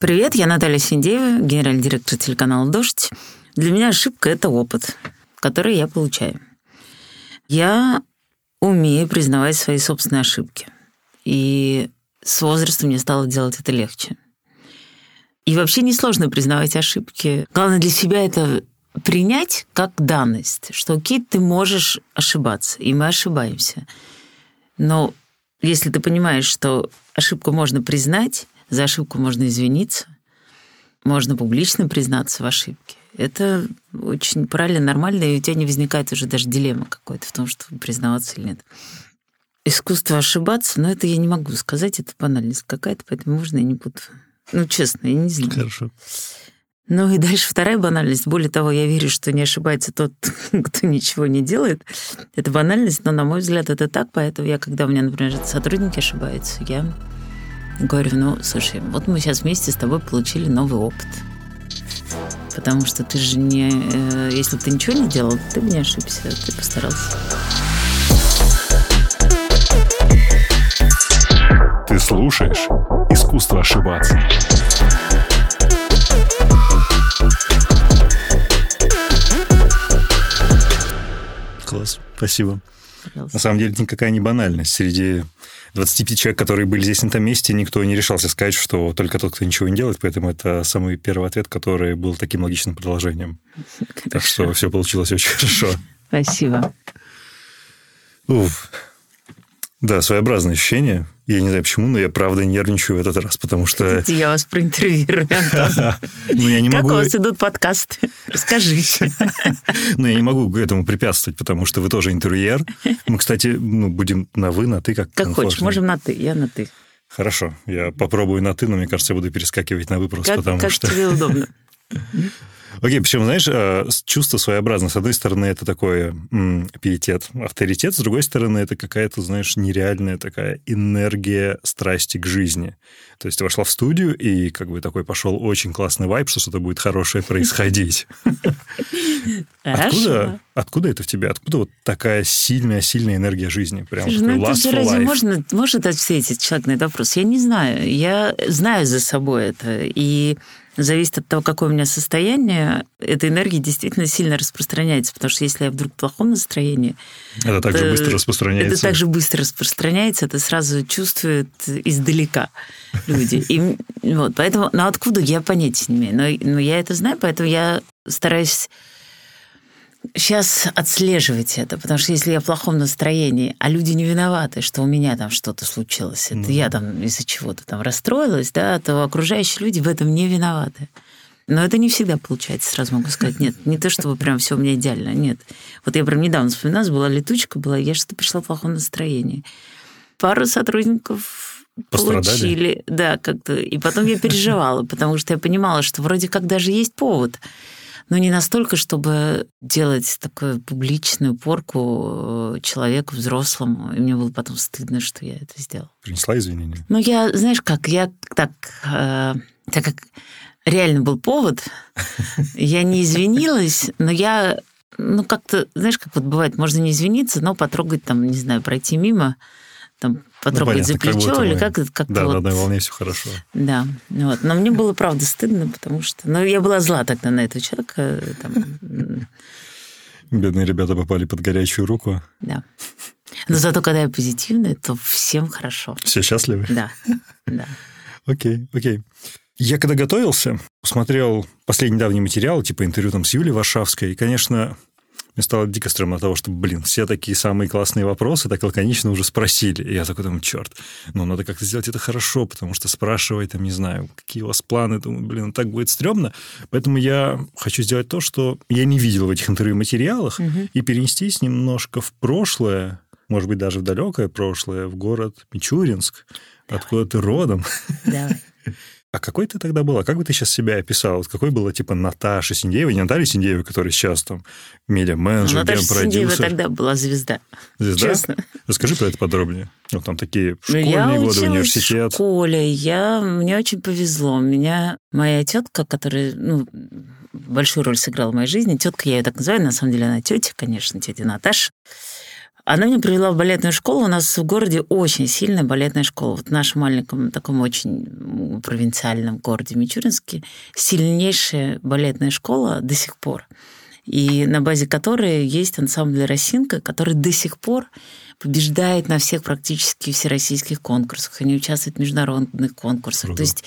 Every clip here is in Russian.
Привет, я Наталья Синдеева, генеральный директор телеканала «Дождь». Для меня ошибка — это опыт, который я получаю. Я умею признавать свои собственные ошибки. И с возрастом мне стало делать это легче. И вообще несложно признавать ошибки. Главное для себя это принять как данность, что окей, ты можешь ошибаться, и мы ошибаемся. Но если ты понимаешь, что ошибку можно признать, за ошибку можно извиниться, можно публично признаться в ошибке. Это очень правильно, нормально, и у тебя не возникает уже даже дилемма какой-то в том, что признаваться или нет. Искусство ошибаться, но это я не могу сказать, это банальность какая-то, поэтому можно я не буду. Ну, честно, я не знаю. Хорошо. Ну и дальше вторая банальность. Более того, я верю, что не ошибается тот, кто ничего не делает. Это банальность, но, на мой взгляд, это так. Поэтому я, когда у меня, например, сотрудники ошибаются, я Говорю, ну, слушай, вот мы сейчас вместе с тобой получили новый опыт. Потому что ты же не... Э, если бы ты ничего не делал, ты бы не ошибся, ты постарался. Ты слушаешь «Искусство ошибаться». Класс, спасибо. Пожалуйста. На самом деле никакая не банальность. Среди 25 человек, которые были здесь на этом месте, никто не решался сказать, что только тот, кто ничего не делает, поэтому это самый первый ответ, который был таким логичным продолжением. Так что все получилось очень хорошо. Спасибо. Уф. Да, своеобразное ощущение. Я не знаю почему, но я правда нервничаю в этот раз, потому что... Хотите, я вас проинтервьюирую, Антон? Ну, я не Как могу... у вас идут подкасты? Расскажите. Ну, я не могу этому препятствовать, потому что вы тоже интервьюер. Мы, кстати, ну, будем на «вы», на «ты», как Как хочешь, можем на «ты», я на «ты». Хорошо, я попробую на «ты», но мне кажется, я буду перескакивать на «вы» просто Как, потому как что... тебе удобно. Окей, причем, знаешь, э, чувство своеобразно. С одной стороны, это такое м, пиетет, авторитет, с другой стороны, это какая-то, знаешь, нереальная такая энергия страсти к жизни. То есть ты вошла в студию, и как бы такой пошел очень классный вайб, что что-то будет хорошее происходить. Откуда, откуда это в тебе? Откуда вот такая сильная-сильная энергия жизни? Прям Слушай, такой ну for life. можно, может ответить человек на этот вопрос? Я не знаю. Я знаю за собой это. И зависит от того, какое у меня состояние, эта энергия действительно сильно распространяется. Потому что если я вдруг в плохом настроении, Это так же это- быстро распространяется. это также быстро распространяется, это сразу чувствуют издалека люди. И вот, поэтому, ну откуда я понятия не имею. Но, но я это знаю, поэтому я стараюсь сейчас отслеживать это, потому что если я в плохом настроении, а люди не виноваты, что у меня там что-то случилось, это Ну я там из-за чего-то там расстроилась, да, то окружающие люди в этом не виноваты. Но это не всегда получается, сразу могу сказать. Нет, не то, чтобы прям все у меня идеально, нет. Вот я прям недавно вспоминала, была летучка, была, я что-то пришла в плохом настроении. Пару сотрудников Пострадали? получили, да, как-то. И потом я переживала, потому что я понимала, что вроде как даже есть повод, но не настолько, чтобы делать такую публичную порку э, человеку взрослому. И мне было потом стыдно, что я это сделала. Принесла извинения? Ну, я, знаешь как, я так, э, так как реально был повод, я не извинилась, но я, ну, как-то, знаешь, как вот бывает, можно не извиниться, но потрогать там, не знаю, пройти мимо, там, потрогать Ну, понятно, за как плечо будто или мы- как как-то Да, вот... на одной волне все хорошо. Да, вот. Но мне было, правда, стыдно, потому что... Ну, я была зла тогда на этого человека. Там, Бедные ребята попали под горячую руку. да. Но зато, когда я позитивная, то всем хорошо. Все счастливы? Да, да. Окей, окей. Я когда готовился, посмотрел последний давний материал, типа интервью там с Юлей Варшавской, и, конечно, мне стало дико стрёмно от того, что, блин, все такие самые классные вопросы так лаконично уже спросили. И я такой думаю, черт, ну, надо как-то сделать это хорошо, потому что спрашивать, там, не знаю, какие у вас планы, думаю, блин, так будет стрёмно. Поэтому я хочу сделать то, что я не видел в этих интервью материалах, и перенестись немножко в прошлое, может быть, даже в далекое прошлое, в город Мичуринск, откуда ты родом. Давай. А какой ты тогда была? Как бы ты сейчас себя описал? Вот какой была, типа, Наташа Синдеева, не Наталья Синдеева, которая сейчас там медиа-менеджер, Ну, Наташа Синдеева тогда была звезда. Звезда? честно. Расскажи про это подробнее. Вот там такие Ну, школьные я годы, университет. в школе. Я, мне очень повезло. У меня моя тетка, которая ну, большую роль сыграла в моей жизни, тетка, я ее так называю, на самом деле она тетя, конечно, тетя Наташа. Она меня привела в балетную школу. У нас в городе очень сильная балетная школа. Вот в нашем маленьком, таком очень провинциальном городе Мичуринске сильнейшая балетная школа до сих пор. И на базе которой есть ансамбль «Росинка», который до сих пор побеждает на всех практически всероссийских конкурсах. Они участвуют в международных конкурсах. Круто. То есть,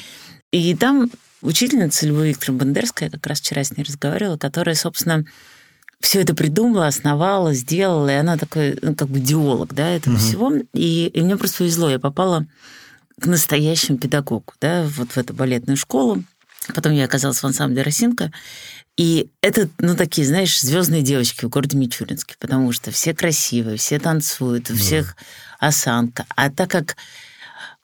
и там учительница Любовь Викторовна Бандерская, как раз вчера с ней разговаривала, которая, собственно, все это придумала, основала, сделала, и она такой, ну, как бы идеолог, да, этого угу. всего. И, и мне просто повезло, я попала к настоящему педагогу, да, вот в эту балетную школу. Потом я оказалась в ансамбле «Росинка». И это, ну, такие, знаешь, звездные девочки в городе Мичуринске, потому что все красивые, все танцуют, у всех осанка. А так как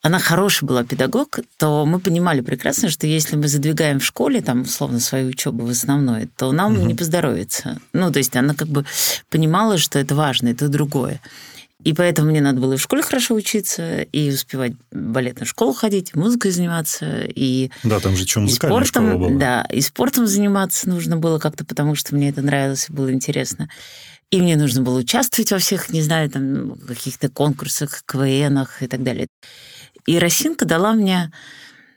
она хороший была педагог, то мы понимали прекрасно, что если мы задвигаем в школе, там, условно, свою учебу в основной, то нам угу. не поздоровится. Ну, то есть она как бы понимала, что это важно, это другое. И поэтому мне надо было и в школе хорошо учиться, и успевать в балетную школу ходить, музыкой заниматься, и... Да, там же что музыкальная спортом, школа была. Да, и спортом заниматься нужно было как-то, потому что мне это нравилось и было интересно. И мне нужно было участвовать во всех, не знаю, там, каких-то конкурсах, КВНах и так далее. И Росинка дала мне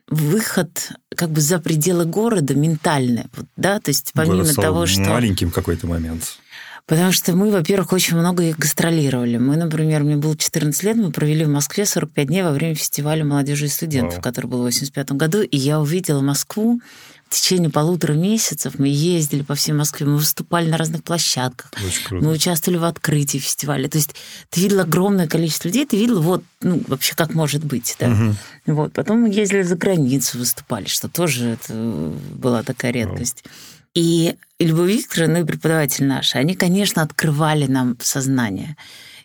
выход как бы за пределы города ментальный, да, то есть помимо Город того, что... маленьким какой-то момент. Потому что мы, во-первых, очень много их гастролировали. Мы, например, мне было 14 лет, мы провели в Москве 45 дней во время фестиваля молодежи и студентов, Вау. который был в 85 году, и я увидела Москву в течение полутора месяцев мы ездили по всей Москве, мы выступали на разных площадках, мы участвовали в открытии фестиваля. То есть ты видел огромное количество людей, ты видел вот ну, вообще как может быть. Да? Угу. Вот. Потом мы ездили за границу, выступали, что тоже это была такая редкость. И Любовь Викторовна, ну и преподаватель наш, они, конечно, открывали нам сознание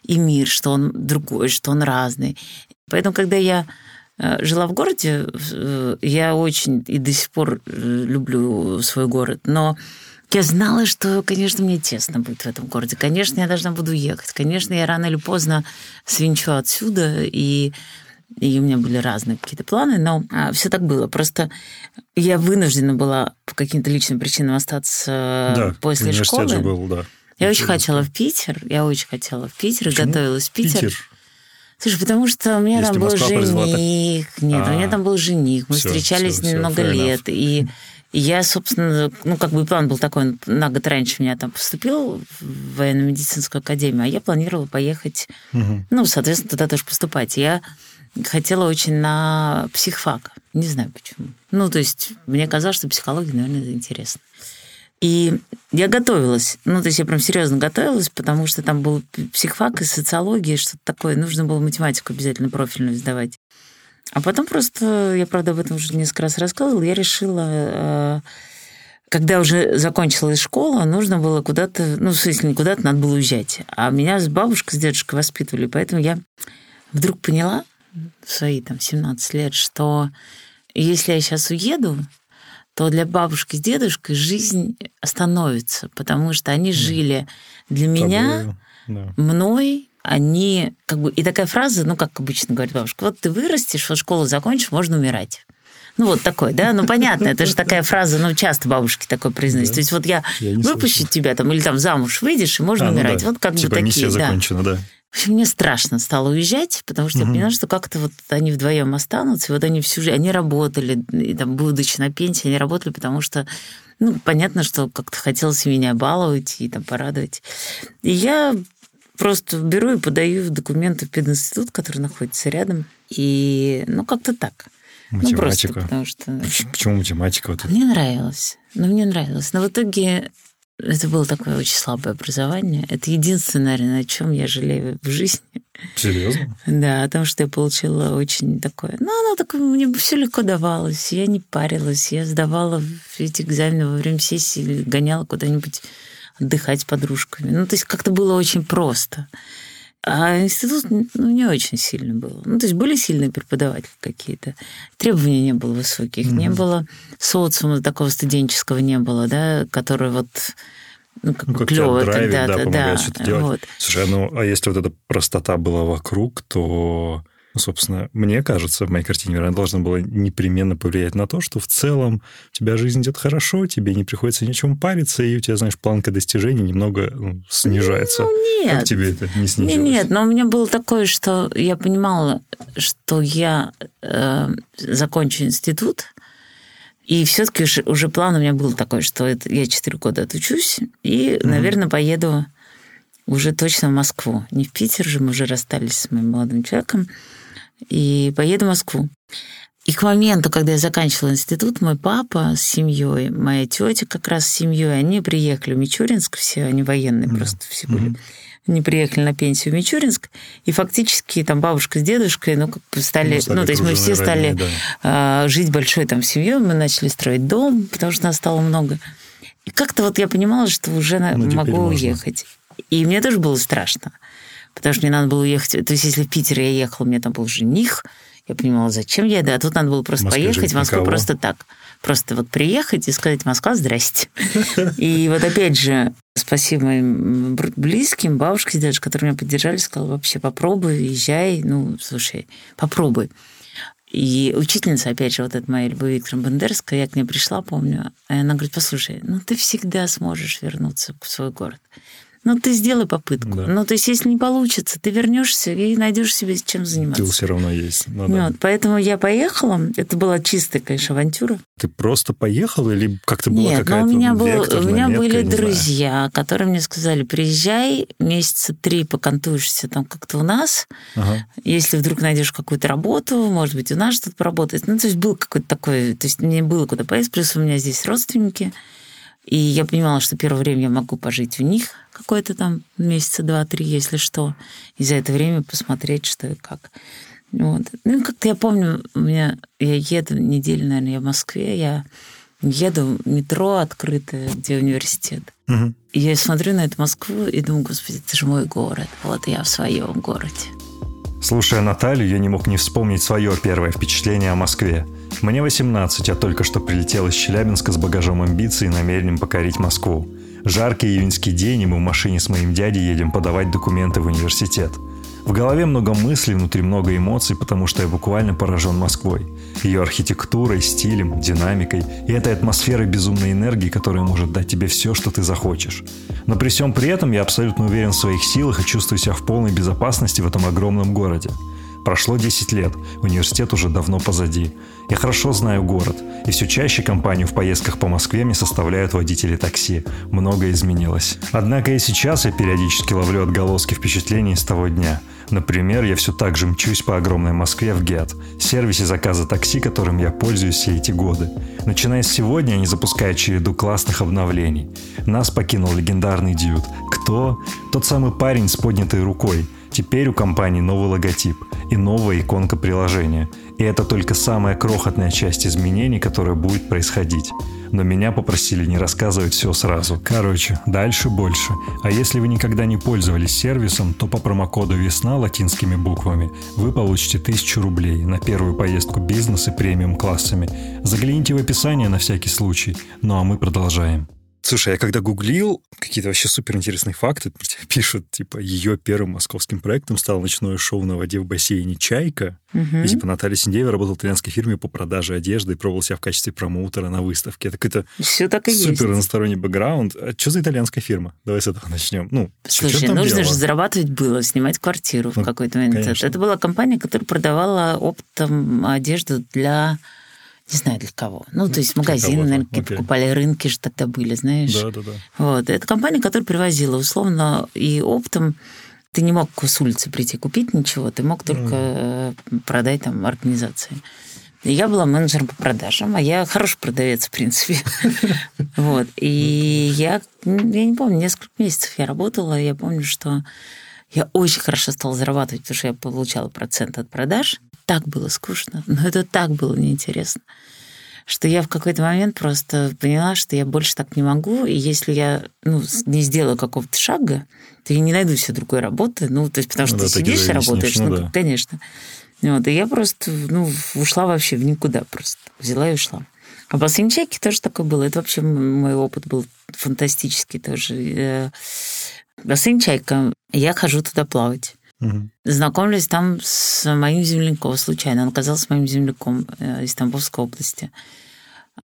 и мир, что он другой, что он разный. Поэтому, когда я жила в городе, э, я очень и до сих пор э, люблю свой город, но я знала, что, конечно, мне тесно будет в этом городе. Конечно, я должна буду ехать. Конечно, я рано или поздно свинчу отсюда, и, и у меня были разные какие-то планы, но а, все так было. Просто я вынуждена была по каким-то личным причинам остаться да, после школы. Же был, да. Я очень хотела в Питер, я очень хотела в Питер, Почему? готовилась в Питер. Питер? Слушай, потому что у меня Если там был Москва жених. Так... Нет, А-а-а. у меня а. там был жених. Мы все, встречались все, много все, лет. И я, собственно, ну, как бы план был такой, он на год раньше меня там поступил в военно-медицинскую академию, а я планировала поехать, угу. ну, соответственно, туда тоже поступать. Я хотела очень на психфак. Не знаю почему. Ну, то есть мне казалось, что психология, наверное, интересно. И я готовилась. Ну, то есть я прям серьезно готовилась, потому что там был психфак и социология, что-то такое. Нужно было математику обязательно профильную сдавать. А потом просто, я, правда, об этом уже несколько раз рассказывала, я решила, э, когда уже закончилась школа, нужно было куда-то, ну, если не куда-то, надо было уезжать. А меня с бабушкой, с дедушкой воспитывали, поэтому я вдруг поняла в свои там 17 лет, что если я сейчас уеду, то для бабушки с дедушкой жизнь остановится, потому что они жили для меня, да. мной, они как бы... И такая фраза, ну, как обычно говорит бабушка, вот ты вырастешь, вот школу закончишь, можно умирать. Ну, вот такой, да, ну, понятно, это же такая фраза, ну, часто бабушки такой произносят. То есть вот я, выпущу тебя там, или там замуж выйдешь, и можно а, умирать. Ну, да. Вот как типа бы такие, миссия закончена, да. В общем, мне страшно стало уезжать, потому что угу. я поняла, что как-то вот они вдвоем останутся, и вот они всю жизнь, они работали, и там, будучи на пенсии, они работали, потому что, ну, понятно, что как-то хотелось меня баловать и там порадовать. И я просто беру и подаю документы в пединститут, который находится рядом, и, ну, как-то так. Математика. Ну, просто потому что... Почему математика? Вот мне нравилось. Ну, мне нравилось. Но в итоге это было такое очень слабое образование. Это единственное, наверное, о чем я жалею в жизни. Серьезно? Да, о том, что я получила очень такое... Ну, оно такое, мне все легко давалось. Я не парилась. Я сдавала эти экзамены во время сессии, гоняла куда-нибудь отдыхать с подружками. Ну, то есть как-то было очень просто. А институт ну, не очень сильно был. Ну, то есть были сильные преподаватели какие-то. Требований не было высоких. Mm-hmm. Не было социума такого студенческого не было, да, который вот ну, как, ну, как клево когда-то. Да, да, что-то делать. Вот. Слушай, а ну, а если вот эта простота была вокруг, то Ну, собственно, мне кажется, в моей картине мира она должна была непременно повлиять на то, что в целом у тебя жизнь идет хорошо, тебе не приходится ни о чем париться, и у тебя, знаешь, планка достижений немного ну, снижается. Ну, нет. Как тебе это не снизилось? Нет, но у меня было такое, что я понимала, что я э, закончу институт, и все-таки уже, уже план у меня был такой, что это, я 4 года отучусь, и, угу. наверное, поеду уже точно в Москву. Не в Питер же, мы уже расстались с моим молодым человеком. И поеду в Москву. И к моменту, когда я заканчивала институт, мой папа с семьей, моя тетя как раз с семьей, они приехали в Мичуринск, все, они военные mm-hmm. просто все были. Они приехали на пенсию в Мичуринск, и фактически там бабушка с дедушкой, ну, как бы стали, ну, стали ну то есть мы все стали родные, да. э, жить большой там семьей, мы начали строить дом, потому что нас стало много. И как-то вот я понимала, что уже ну, могу уехать. И мне тоже было страшно, потому что мне надо было уехать. То есть, если в Питер я ехала, у меня там был жених, я понимала, зачем я еду, а тут надо было просто Москве поехать в Москву просто так. Просто вот приехать и сказать «Москва, здрасте». И вот опять же, спасибо моим близким, бабушке с дедушкой, которые меня поддержали, сказали, вообще попробуй, езжай, ну, слушай, попробуй. И учительница, опять же, вот эта моя Любовь Викторовна Бандерская, я к ней пришла, помню, и она говорит, послушай, ну ты всегда сможешь вернуться в свой город. Ну, ты сделай попытку. Да. Ну, то есть, если не получится, ты вернешься и найдешь себе чем заниматься. Тыл все равно есть. Ну, да. вот, поэтому я поехала. Это была чистая, конечно, авантюра. Ты просто поехала или как-то была Нет, какая-то у меня, был, у меня были друзья, знаю. которые мне сказали, приезжай, месяца три покантуешься там как-то у нас. Ага. Если вдруг найдешь какую-то работу, может быть, у нас что-то поработать. Ну, то есть был какой-то такой... То есть мне было куда поесть, плюс у меня здесь родственники. И я понимала, что первое время я могу пожить у них какое-то там месяца два-три, если что, и за это время посмотреть, что и как. Вот. Ну, как-то я помню, у меня, я еду неделю, наверное, я в Москве, я еду в метро открытое, где университет. Угу. И я смотрю на эту Москву и думаю, господи, это же мой город, вот я в своем городе. Слушая Наталью, я не мог не вспомнить свое первое впечатление о Москве – мне 18, я только что прилетел из Челябинска с багажом амбиций и намерением покорить Москву. Жаркий июньский день, и мы в машине с моим дядей едем подавать документы в университет. В голове много мыслей, внутри много эмоций, потому что я буквально поражен Москвой. Ее архитектурой, стилем, динамикой и этой атмосферой безумной энергии, которая может дать тебе все, что ты захочешь. Но при всем при этом я абсолютно уверен в своих силах и чувствую себя в полной безопасности в этом огромном городе. Прошло 10 лет, университет уже давно позади. Я хорошо знаю город, и все чаще компанию в поездках по Москве мне составляют водители такси. Многое изменилось. Однако и сейчас я периодически ловлю отголоски впечатлений с того дня. Например, я все так же мчусь по огромной Москве в ГЕТ, сервисе заказа такси, которым я пользуюсь все эти годы. Начиная с сегодня они запускают череду классных обновлений. Нас покинул легендарный Дьют. Кто? Тот самый парень с поднятой рукой – Теперь у компании новый логотип и новая иконка приложения. И это только самая крохотная часть изменений, которая будет происходить. Но меня попросили не рассказывать все сразу. Короче, дальше больше. А если вы никогда не пользовались сервисом, то по промокоду «Весна» латинскими буквами вы получите 1000 рублей на первую поездку бизнес и премиум классами. Загляните в описание на всякий случай. Ну а мы продолжаем. Слушай, я когда гуглил, какие-то вообще суперинтересные факты про тебя пишут, типа, ее первым московским проектом стало ночное шоу на воде в бассейне «Чайка». Угу. И, типа, Наталья Синдеева работала в итальянской фирме по продаже одежды и пробовала себя в качестве промоутера на выставке. Это какой-то Все так и супер иносторонний бэкграунд. А что за итальянская фирма? Давай с этого начнем. Ну, Слушай, нужно дело? же зарабатывать было, снимать квартиру ну, в какой-то момент. Конечно. Это была компания, которая продавала оптом одежду для не знаю для кого. Ну, то есть магазины, наверное, какие-то покупали, рынки же тогда были, знаешь. Да, да, да. Вот. Это компания, которая привозила условно и оптом. Ты не мог с улицы прийти купить ничего, ты мог только mm. продать там организации. И я была менеджером по продажам, а я хороший продавец, в принципе. Вот. И я, я не помню, несколько месяцев я работала, я помню, что я очень хорошо стала зарабатывать, потому что я получала процент от продаж так было скучно, но это так было неинтересно, что я в какой-то момент просто поняла, что я больше так не могу, и если я ну, не сделаю какого-то шага, то я не найду себе другой работы, ну, то есть потому что ну, ты сидишь и работаешь, ну, да. конечно. Вот, и я просто ну, ушла вообще в никуда просто. Взяла и ушла. А бассейн чайки тоже такое было. Это вообще мой опыт был фантастический тоже. Бассейн чайка. Я хожу туда плавать. Мгм. Знакомлюсь там с моим земляком случайно. Он оказался моим земляком э, из Тамбовской области.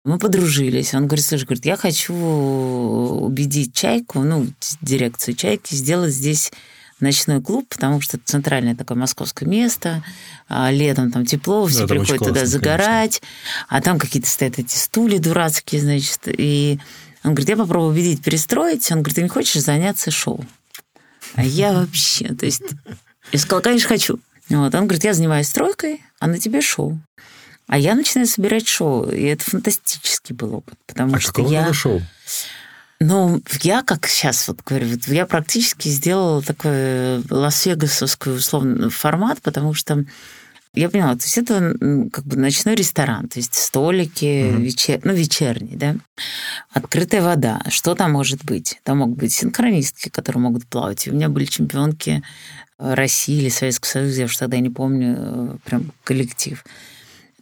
Мы подружились. Он говорит, слушай, говорит, я хочу убедить Чайку, ну, дирекцию Чайки, сделать здесь ночной клуб, потому что это центральное такое московское место, а летом там тепло, все Да, приходят туда классно, загорать, а там какие-то стоят эти стулья дурацкие, значит, и он говорит, я попробую убедить перестроить. Он говорит, ты не хочешь заняться шоу? А я вообще, то есть, я сказала, конечно, хочу. Вот, он говорит, я занимаюсь стройкой, а на тебе шоу. А я начинаю собирать шоу, и это фантастический был опыт, потому А что я... шоу? Ну, я, как сейчас вот говорю, вот я практически сделала такой лас-вегасовский условно формат, потому что я поняла, то есть это как бы ночной ресторан, то есть столики, Мгм. вечер, ну, вечерний, да, открытая вода. Что там может быть? Там могут быть синхронистки, которые могут плавать. И у меня были чемпионки э, России или Советского Союза, я уж тогда не помню, э, прям коллектив.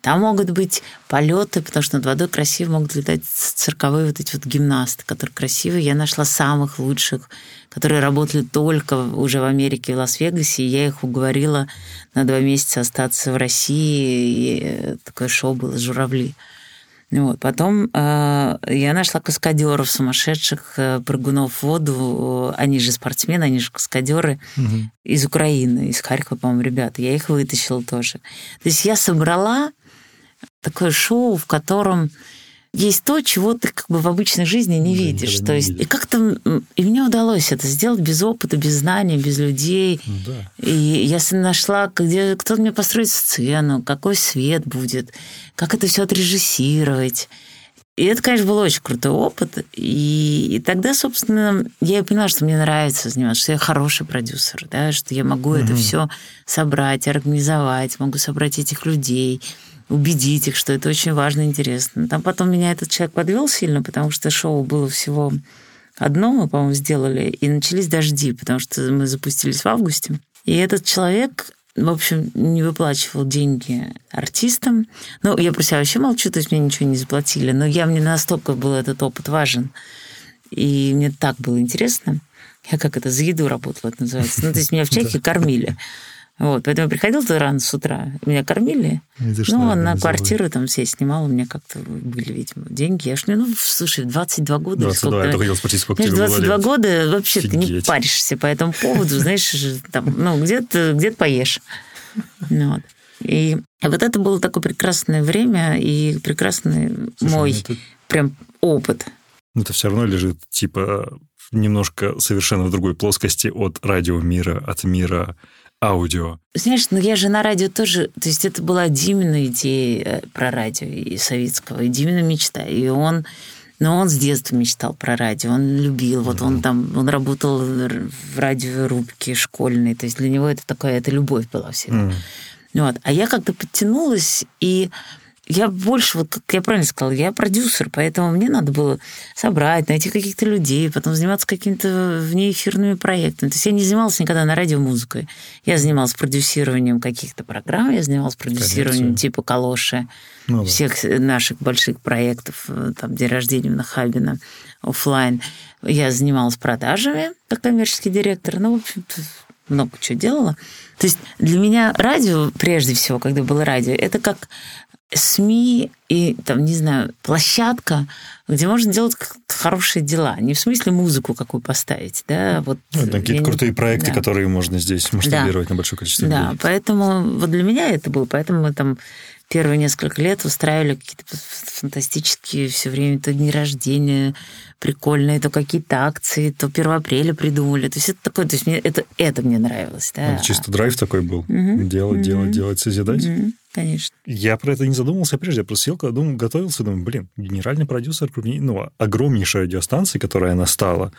Там могут быть полеты, потому что над водой красиво могут летать цирковые вот эти вот гимнасты, которые красивые. Я нашла самых лучших, которые работали только уже в Америке и Лас-Вегасе, и я их уговорила на два месяца остаться в России, и такое шоу было «Журавли». Вот. Потом э, я нашла каскадеров сумасшедших, э, прыгунов в воду. Они же спортсмены, они же каскадеры Мгм. из Украины, из Харькова, по-моему, ребята. Я их вытащила тоже. То есть я собрала такое шоу, в котором есть то, чего ты как бы в обычной жизни не Да, видишь. никогда То не есть видишь. и как-то и мне удалось это сделать без опыта, без знаний, без людей. Ну да. И я нашла, где кто мне построит сцену, какой свет будет, как это все отрежиссировать. И это, конечно, был очень крутой опыт. И, и тогда, собственно, я и поняла, что мне нравится заниматься, что я хороший продюсер, да, что я могу это Мгм. все собрать, организовать, могу собрать этих людей, убедить их, что это очень важно и интересно. Там потом меня этот человек подвел сильно, потому что шоу было всего одно, мы, по-моему, сделали, и начались дожди, потому что мы запустились в августе. И этот человек, в общем, не выплачивал деньги артистам. Ну, я про себя вообще молчу, то есть мне ничего не заплатили, но я, мне настолько был этот опыт важен, и мне так было интересно. Я как это, за еду работала, это называется. Ну, то есть меня в Чехии кормили. Вот, поэтому я приходила туда рано с утра, меня кормили, ну, на квартиру там все снимала, у меня как-то были, видимо, деньги. Я ж, ну, слушай, 22 года или 22, сколько я хотел спросить, сколько Знаешь, тебе было 22 лет. года вообще ты не паришься по этому поводу, знаешь, там, ну, где-то где поешь. Ну, вот. И вот это было такое прекрасное время и прекрасный Слушай, мой ну это- прям опыт. Ну, это все равно лежит, типа, немножко совершенно в другой плоскости от радиомира, от мира аудио. Знаешь, ну я же на радио тоже... То есть это была Димина идея э, про радио и советского, и Димина мечта. И он... Но он с детства мечтал про радио, он любил, вот он там, он работал в радиорубке школьной, то есть для него это такая, это любовь была всегда. М. Вот. А я как-то подтянулась, и я больше, вот как я правильно сказала, я продюсер, поэтому мне надо было собрать, найти каких-то людей, потом заниматься какими-то внеэфирными проектами. То есть я не занималась никогда на радио музыкой. Я занималась продюсированием каких-то программ, я занималась продюсированием Коммерцию. типа «Калоши», Ну да. всех наших больших проектов, э, там, день рождения в Нахабино, оффлайн. Я занималась продажами как коммерческий директор. Ну, в общем-то, много чего делала. То есть для меня радио, прежде всего, когда было радио, это как СМИ и, там, не знаю, площадка, где можно делать хорошие дела. Не в смысле музыку какую поставить, да, вот. Ну, какие-то не- крутые проекты, да. которые можно здесь масштабировать на большое количество Да, людей. поэтому вот для меня это было. Поэтому мы там первые несколько лет устраивали какие-то фантастические все время то дни рождения прикольные, то какие-то акции, то 1 апреля придумали. То есть это такое, то есть мне это, это мне нравилось. Да. Это чисто драйв такой был. Мгм. Делать, делать, Мгм. делать, созидать. Мгм, Конечно. Я про это не задумывался прежде. Я просто сел, когда думал, готовился, думаю, блин, генеральный продюсер крупней, ну, огромнейшей радиостанции, которая она стала.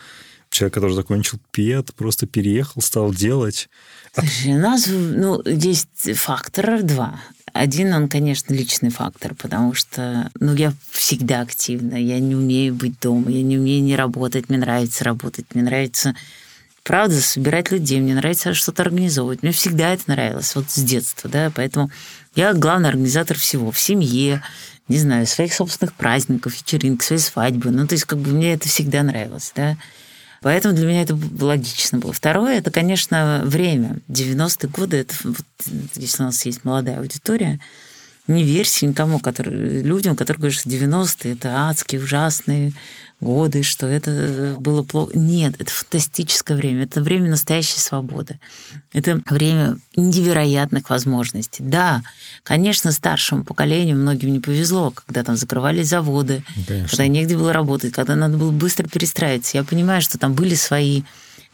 Человек, который закончил ПЕТ, просто переехал, стал делать. Слушай, у нас ну, есть факторов два. Один, он, конечно, личный фактор, потому что ну, я всегда активна, я не умею быть дома, я не умею не работать, мне нравится работать, мне нравится, правда, собирать людей, мне нравится что-то организовывать. Мне всегда это нравилось, вот с детства, да, поэтому я главный организатор всего, в семье, не знаю, своих собственных праздников, вечеринок, своей свадьбы. Ну, то есть, как бы мне это всегда нравилось, да. Поэтому для меня это логично было. Второе, это, конечно, время. 90-е годы, это вот, если у нас есть молодая аудитория, не верьте никому, который, людям, которые говорят, что 90-е это адские, ужасные годы, что это было плохо. Нет, это фантастическое время. Это время настоящей свободы. Это время невероятных возможностей. Да, конечно, старшему поколению многим не повезло, когда там закрывались заводы, конечно. когда негде было работать, когда надо было быстро перестраиваться. Я понимаю, что там были свои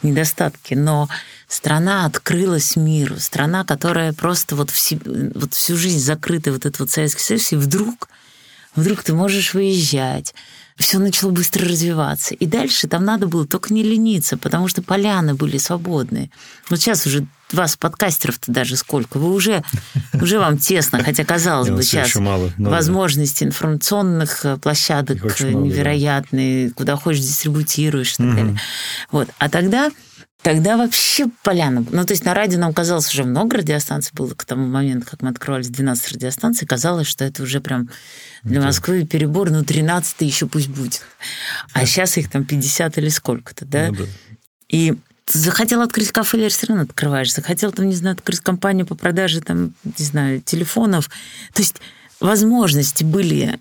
недостатки, но страна открылась миру, страна, которая просто вот, все, вот всю жизнь закрыта, вот этот вот Советский Союз, и вдруг, вдруг ты можешь выезжать, все начало быстро развиваться. И дальше там надо было только не лениться, потому что поляны были свободные. Вот сейчас уже вас, подкастеров-то даже сколько, вы уже, уже вам тесно, хотя, казалось бы, сейчас мало, возможности информационных э, площадок невероятные, куда хочешь дистрибутируешь и так далее. Вот. А тогда Тогда вообще поляна. Ну, то есть на радио нам казалось уже много радиостанций было к тому моменту, как мы открывались 12 радиостанций, казалось, что это уже прям для Москвы перебор, ну, 13 еще пусть будет. А да. сейчас их там 50 или сколько-то, да? Ну, да. И захотел открыть кафе или ресторан, открываешь. Захотел, там, не знаю, открыть компанию по продаже, там, не знаю, телефонов. То есть возможности были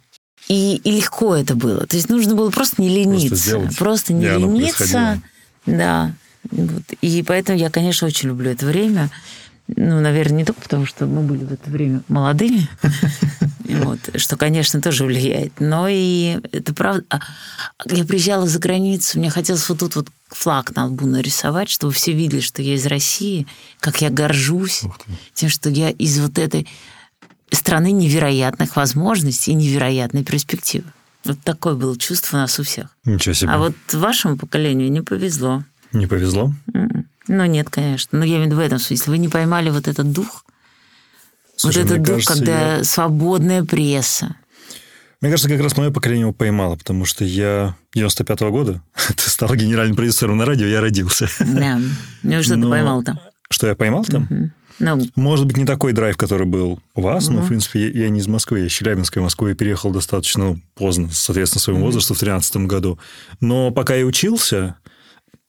и, и легко это было. То есть нужно было просто не лениться. Просто, сделать. просто не лениться. Да. Вот. И поэтому я, конечно, очень люблю это время. Ну, наверное, не только потому, что мы были в это время молодыми, вот, что, конечно, тоже влияет, но и это правда. А, я приезжала за границу, мне хотелось вот тут вот флаг на лбу нарисовать, чтобы все видели, что я из России, как я горжусь тем, что я из вот этой страны невероятных возможностей и невероятной перспективы. Вот такое было чувство у нас у всех. Ничего себе. А вот вашему поколению не повезло. Не повезло? Ну, нет, конечно. Но я имею в виду в этом смысле. Вы не поймали вот этот дух? Слушай, вот этот дух, кажется, когда я... свободная пресса. Мне кажется, как раз мое поколение его поймало, потому что я 95-го года, ты стал генеральным продюсером на радио, я родился. Да. Ну, что Но... ты поймал там? Что я поймал там? Угу. Ну... Может быть, не такой драйв, который был у вас, угу. но, в принципе, я, я не из Москвы, я из Челябинска. В Москву я переехал достаточно поздно, соответственно, своему угу. возрасту в 2013 году. Но пока я учился,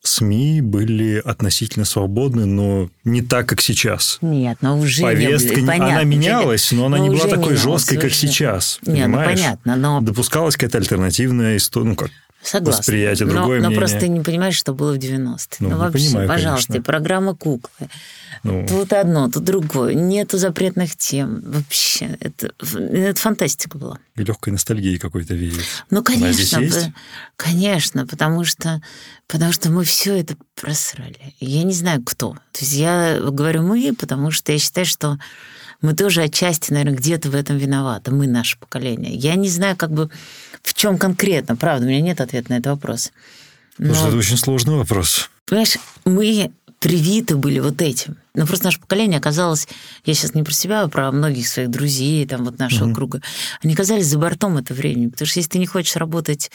СМИ были относительно свободны, но не так, как сейчас. Нет, но уже Повестка, не. Понятно, она менялась, но она но не была такой жесткой, как сейчас. Нет, ну, понимаешь? ну понятно, но... Допускалась какая-то альтернативная история, ну как, Согласна. восприятие, другое но, мнение. Но просто ты не понимаешь, что было в 90-е. Ну, ну вообще, понимаю, пожалуйста, конечно. программа «Куклы». Ну. Тут одно, тут другое. Нету запретных тем. Вообще, это, это фантастика была. И легкой ностальгии какой-то веет. Ну, конечно. Конечно, потому что, потому что мы все это просрали. Я не знаю, кто. То есть я говорю «мы», потому что я считаю, что мы тоже отчасти, наверное, где-то в этом виноваты. Мы, наше поколение. Я не знаю, как бы в чем конкретно, правда, у меня нет ответа на этот вопрос. Но, Потому что это очень сложный вопрос. Понимаешь, мы привиты были вот этим. Но просто наше поколение оказалось, я сейчас не про себя, а про многих своих друзей, там вот нашего угу. круга, они оказались за бортом это времени. Потому что если ты не хочешь работать,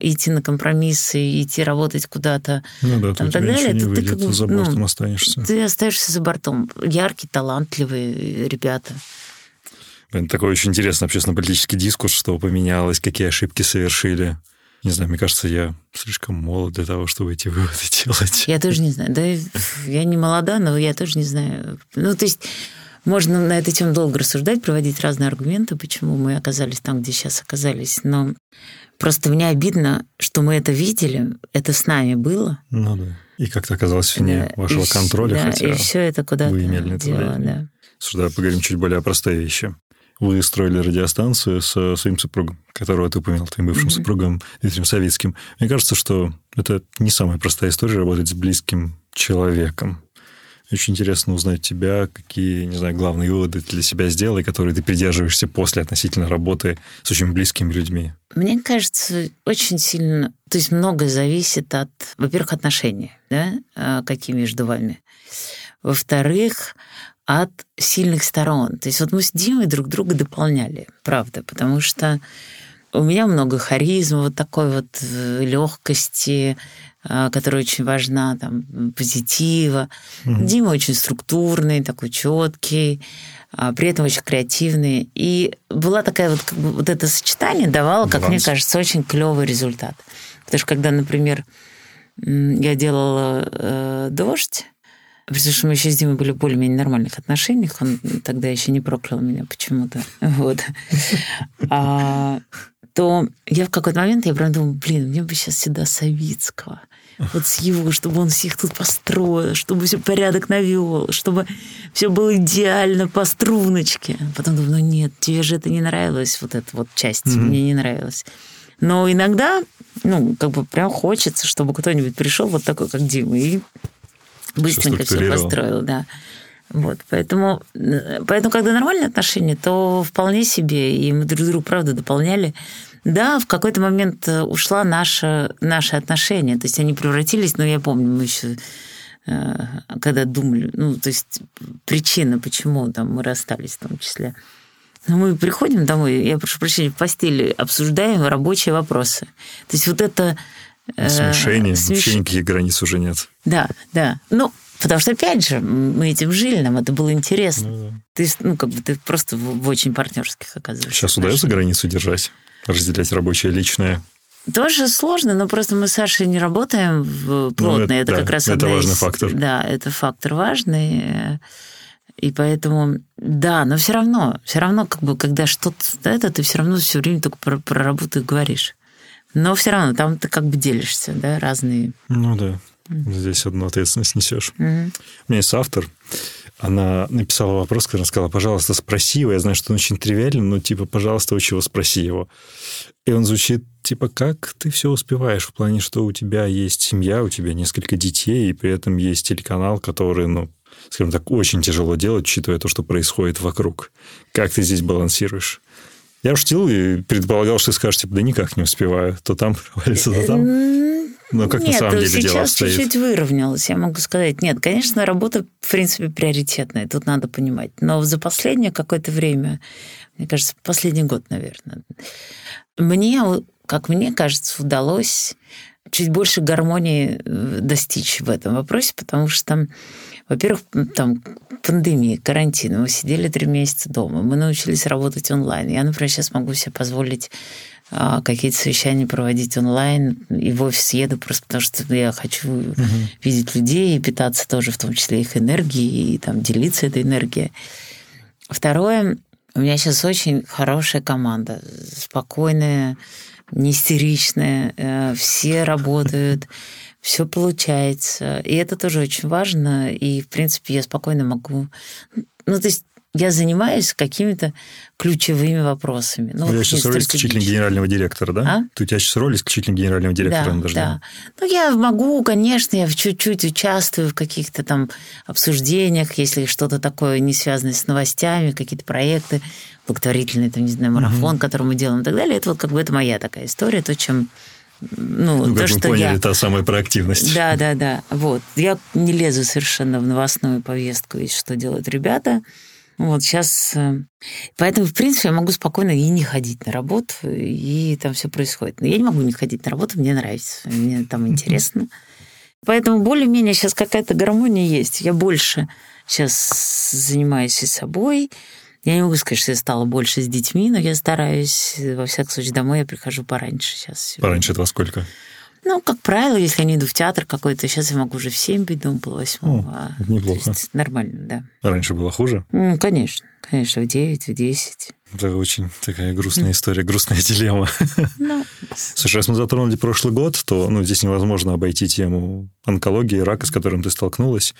идти на компромиссы, идти работать куда-то, ну да, там, так далее, то ты как бы, за бортом ну, останешься. Ты остаешься за бортом. Яркие, талантливые ребята. Такой очень интересный общественно-политический дискурс, что поменялось, какие ошибки совершили. Не знаю, мне кажется, я слишком молод для того, чтобы эти выводы делать. Я тоже не знаю. Да, я не молода, но я тоже не знаю. Ну, то есть можно на эту тему долго рассуждать, проводить разные аргументы, почему мы оказались там, где сейчас оказались. Но просто мне обидно, что мы это видели, это с нами было. Ну да. И как-то оказалось вне да, вашего и, контроля, да, хотя и все это куда-то вы имели дело, да. Давай поговорим чуть более о простой вещи вы строили радиостанцию со своим супругом, которого ты упомянул, твоим бывшим mm-hmm. супругом Дмитрием Савицким. Мне кажется, что это не самая простая история работать с близким человеком. Очень интересно узнать тебя, какие, не знаю, главные выводы ты для себя сделал, и которые ты придерживаешься после относительно работы с очень близкими людьми. Мне кажется, очень сильно, то есть многое зависит от, во-первых, отношений, да, а, какие между вами. Во-вторых, от сильных сторон. То есть вот мы с Димой друг друга дополняли, правда, потому что у меня много харизмы, вот такой вот э, легкости, а, которая очень важна, там, позитива. Mm-hmm. Дима очень структурный, такой четкий, а, при этом очень креативный. И была такая вот, как бы, вот это сочетание давало, как Баланс. мне кажется, очень клевый результат. Потому что когда, например, я делала э, «Дождь», Потому что мы еще с Димой были в более-менее нормальных отношениях. Он тогда еще не проклял меня почему-то. Вот. А, то я в какой-то момент, я прям думаю, блин, мне бы сейчас сюда Савицкого. Вот с его, чтобы он всех тут построил, чтобы все порядок навел, чтобы все было идеально по струночке. Потом думаю, ну нет, тебе же это не нравилось, вот эта вот часть mm-hmm. мне не нравилась. Но иногда, ну, как бы прям хочется, чтобы кто-нибудь пришел вот такой, как Дима, и быстренько все построил, да. Вот, поэтому, поэтому, когда нормальные отношения, то вполне себе, и мы друг друга, правда, дополняли. Да, в какой-то момент э, ушла наша, наши отношения, то есть они превратились, но я помню, мы еще э, когда думали, ну, то есть причина, почему там мы расстались в том числе. Но мы приходим домой, я прошу прощения, в постели обсуждаем рабочие вопросы. То есть вот это Э, смешение, смеш... вообще никаких границ уже нет. Да, да. Ну, потому что, опять же, мы этим жили, нам это было интересно. Ну, да. Ты, ну, как бы ты просто в, в очень партнерских оказываешься. Сейчас удается границу держать, разделять рабочее и личное? Тоже сложно, но просто мы с Сашей не работаем плотно. Ну, это, это да, как раз это важный из... фактор. Да, это фактор важный. И поэтому, да, но все равно, все равно, как бы, когда что-то это, ты все равно все время только про, про работу говоришь. Но все равно там ты как бы делишься, да, разные. Ну да. Здесь одну ответственность несешь. Угу. У меня есть автор, она написала вопрос, когда сказала, пожалуйста, спроси его. Я знаю, что он очень тривиальный, но типа, пожалуйста, очень его спроси его. И он звучит типа, как ты все успеваешь в плане, что у тебя есть семья, у тебя несколько детей, и при этом есть телеканал, который, ну, скажем так, очень тяжело делать, учитывая то, что происходит вокруг. Как ты здесь балансируешь? Я шутил и предполагал, что ты скажешь, типа, да никак не успеваю. То там провалится, то там. Но как Нет, на самом деле сейчас дело стоит? чуть-чуть выровнялось, я могу сказать. Нет, конечно, работа, в принципе, приоритетная, тут надо понимать. Но за последнее какое-то время, мне кажется, последний год, наверное, мне, как мне кажется, удалось чуть больше гармонии э, достичь в этом вопросе, потому что во-первых, там пандемия, карантин, мы сидели три месяца дома, мы научились работать онлайн. Я, например, сейчас могу себе позволить а, какие-то совещания проводить онлайн, и в офис еду просто потому, что я хочу угу. видеть людей и питаться тоже, в том числе их энергией, и там делиться этой энергией. Второе, у меня сейчас очень хорошая команда, спокойная, не истеричная, э, все работают все получается. И это тоже очень важно. И, в принципе, я спокойно могу... Ну, то есть я занимаюсь какими-то ключевыми вопросами. Ну, у тебя сейчас роль исключительно генерального директора, да? А? Ты у тебя сейчас роль исключительно генерального директора да, Да. Ну, я могу, конечно, я чуть-чуть участвую в каких-то там обсуждениях, если что-то такое не связанное с новостями, какие-то проекты, благотворительный, там, не знаю, марафон, угу. который мы делаем и так далее. Это вот как бы это моя такая история, то, чем ну, ну то, как что мы поняли, я... та самая проактивность. Да, да, да. Вот. Я не лезу совершенно в новостную повестку, и что делают ребята. Вот сейчас... Э, поэтому, в принципе, я могу спокойно и не ходить на работу, и там все происходит. Но я не могу не ходить на работу, мне нравится, мне там интересно. Поэтому более-менее сейчас какая-то гармония есть. Я больше сейчас занимаюсь и собой, я не могу сказать, что я стала больше с детьми, но я стараюсь, во всяком случае, домой я прихожу пораньше сейчас. Пораньше это во сколько? Ну, как правило, если я не иду в театр какой-то, сейчас я могу уже в 7 быть дома, пол восьмого. А, неплохо. нормально, да. А раньше было хуже? Ну, конечно. Конечно, в 9, в 10. Это очень такая грустная история, грустная дилемма. Ну. Слушай, раз мы затронули прошлый год, то ну, здесь невозможно обойти тему онкологии, рака, с которым ты столкнулась.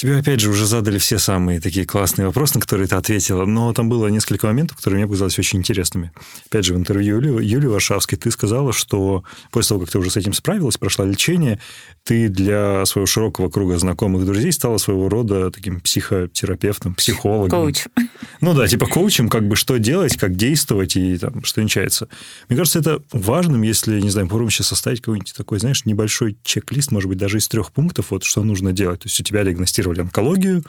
Тебе, опять же, уже задали все самые такие классные вопросы, на которые ты ответила, но там было несколько моментов, которые мне показались очень интересными. Опять же, в интервью Юли, Юли Варшавской ты сказала, что после того, как ты уже с этим справилась, прошла лечение, ты для своего широкого круга знакомых друзей стала своего рода таким психотерапевтом, психологом. Коуч. Ну да, типа коучем, как бы что делать, как действовать и там, что нечается. Мне кажется, это важным, если, не знаю, попробуем сейчас составить какой-нибудь такой, знаешь, небольшой чек-лист, может быть, даже из трех пунктов, вот что нужно делать. То есть у тебя диагностировали онкологию,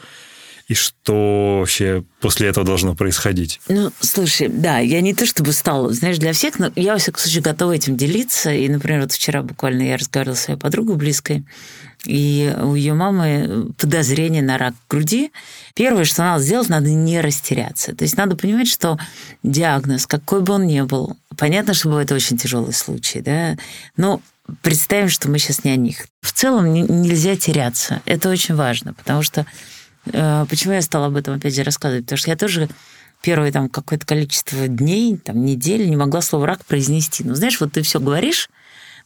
и что вообще после этого должно происходить? Ну, слушай, да, я не то чтобы стала, знаешь, для всех, но я, во всяком случае, готова этим делиться. И, например, вот вчера буквально я разговаривала с своей подругой близкой, и у ее мамы подозрение на рак груди. Первое, что надо сделать, надо не растеряться. То есть надо понимать, что диагноз, какой бы он ни был, понятно, что бывают очень тяжелые случаи, да, но представим, что мы сейчас не о них. В целом нельзя теряться. Это очень важно, потому что почему я стала об этом опять же рассказывать? Потому что я тоже первое там какое-то количество дней, там недель не могла слово рак произнести. Ну, знаешь, вот ты все говоришь,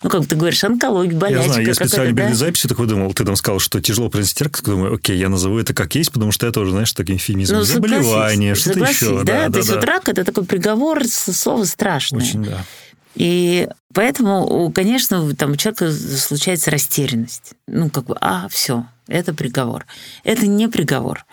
ну, как ты говоришь, онкология, болячка. Я знаю, я специально перед да? записью такой думал, ты там сказал, что тяжело произнести рак, такой думаю, окей, я назову это как есть, потому что я тоже, знаешь, таким эфемизмом. Ну, Заболевание, что-то еще. Да, да, то есть да. вот рак – это такой приговор, слово страшное. Очень, да. И поэтому, конечно, там у человека случается растерянность. Ну, как бы, а, все, это приговор. Это не приговор.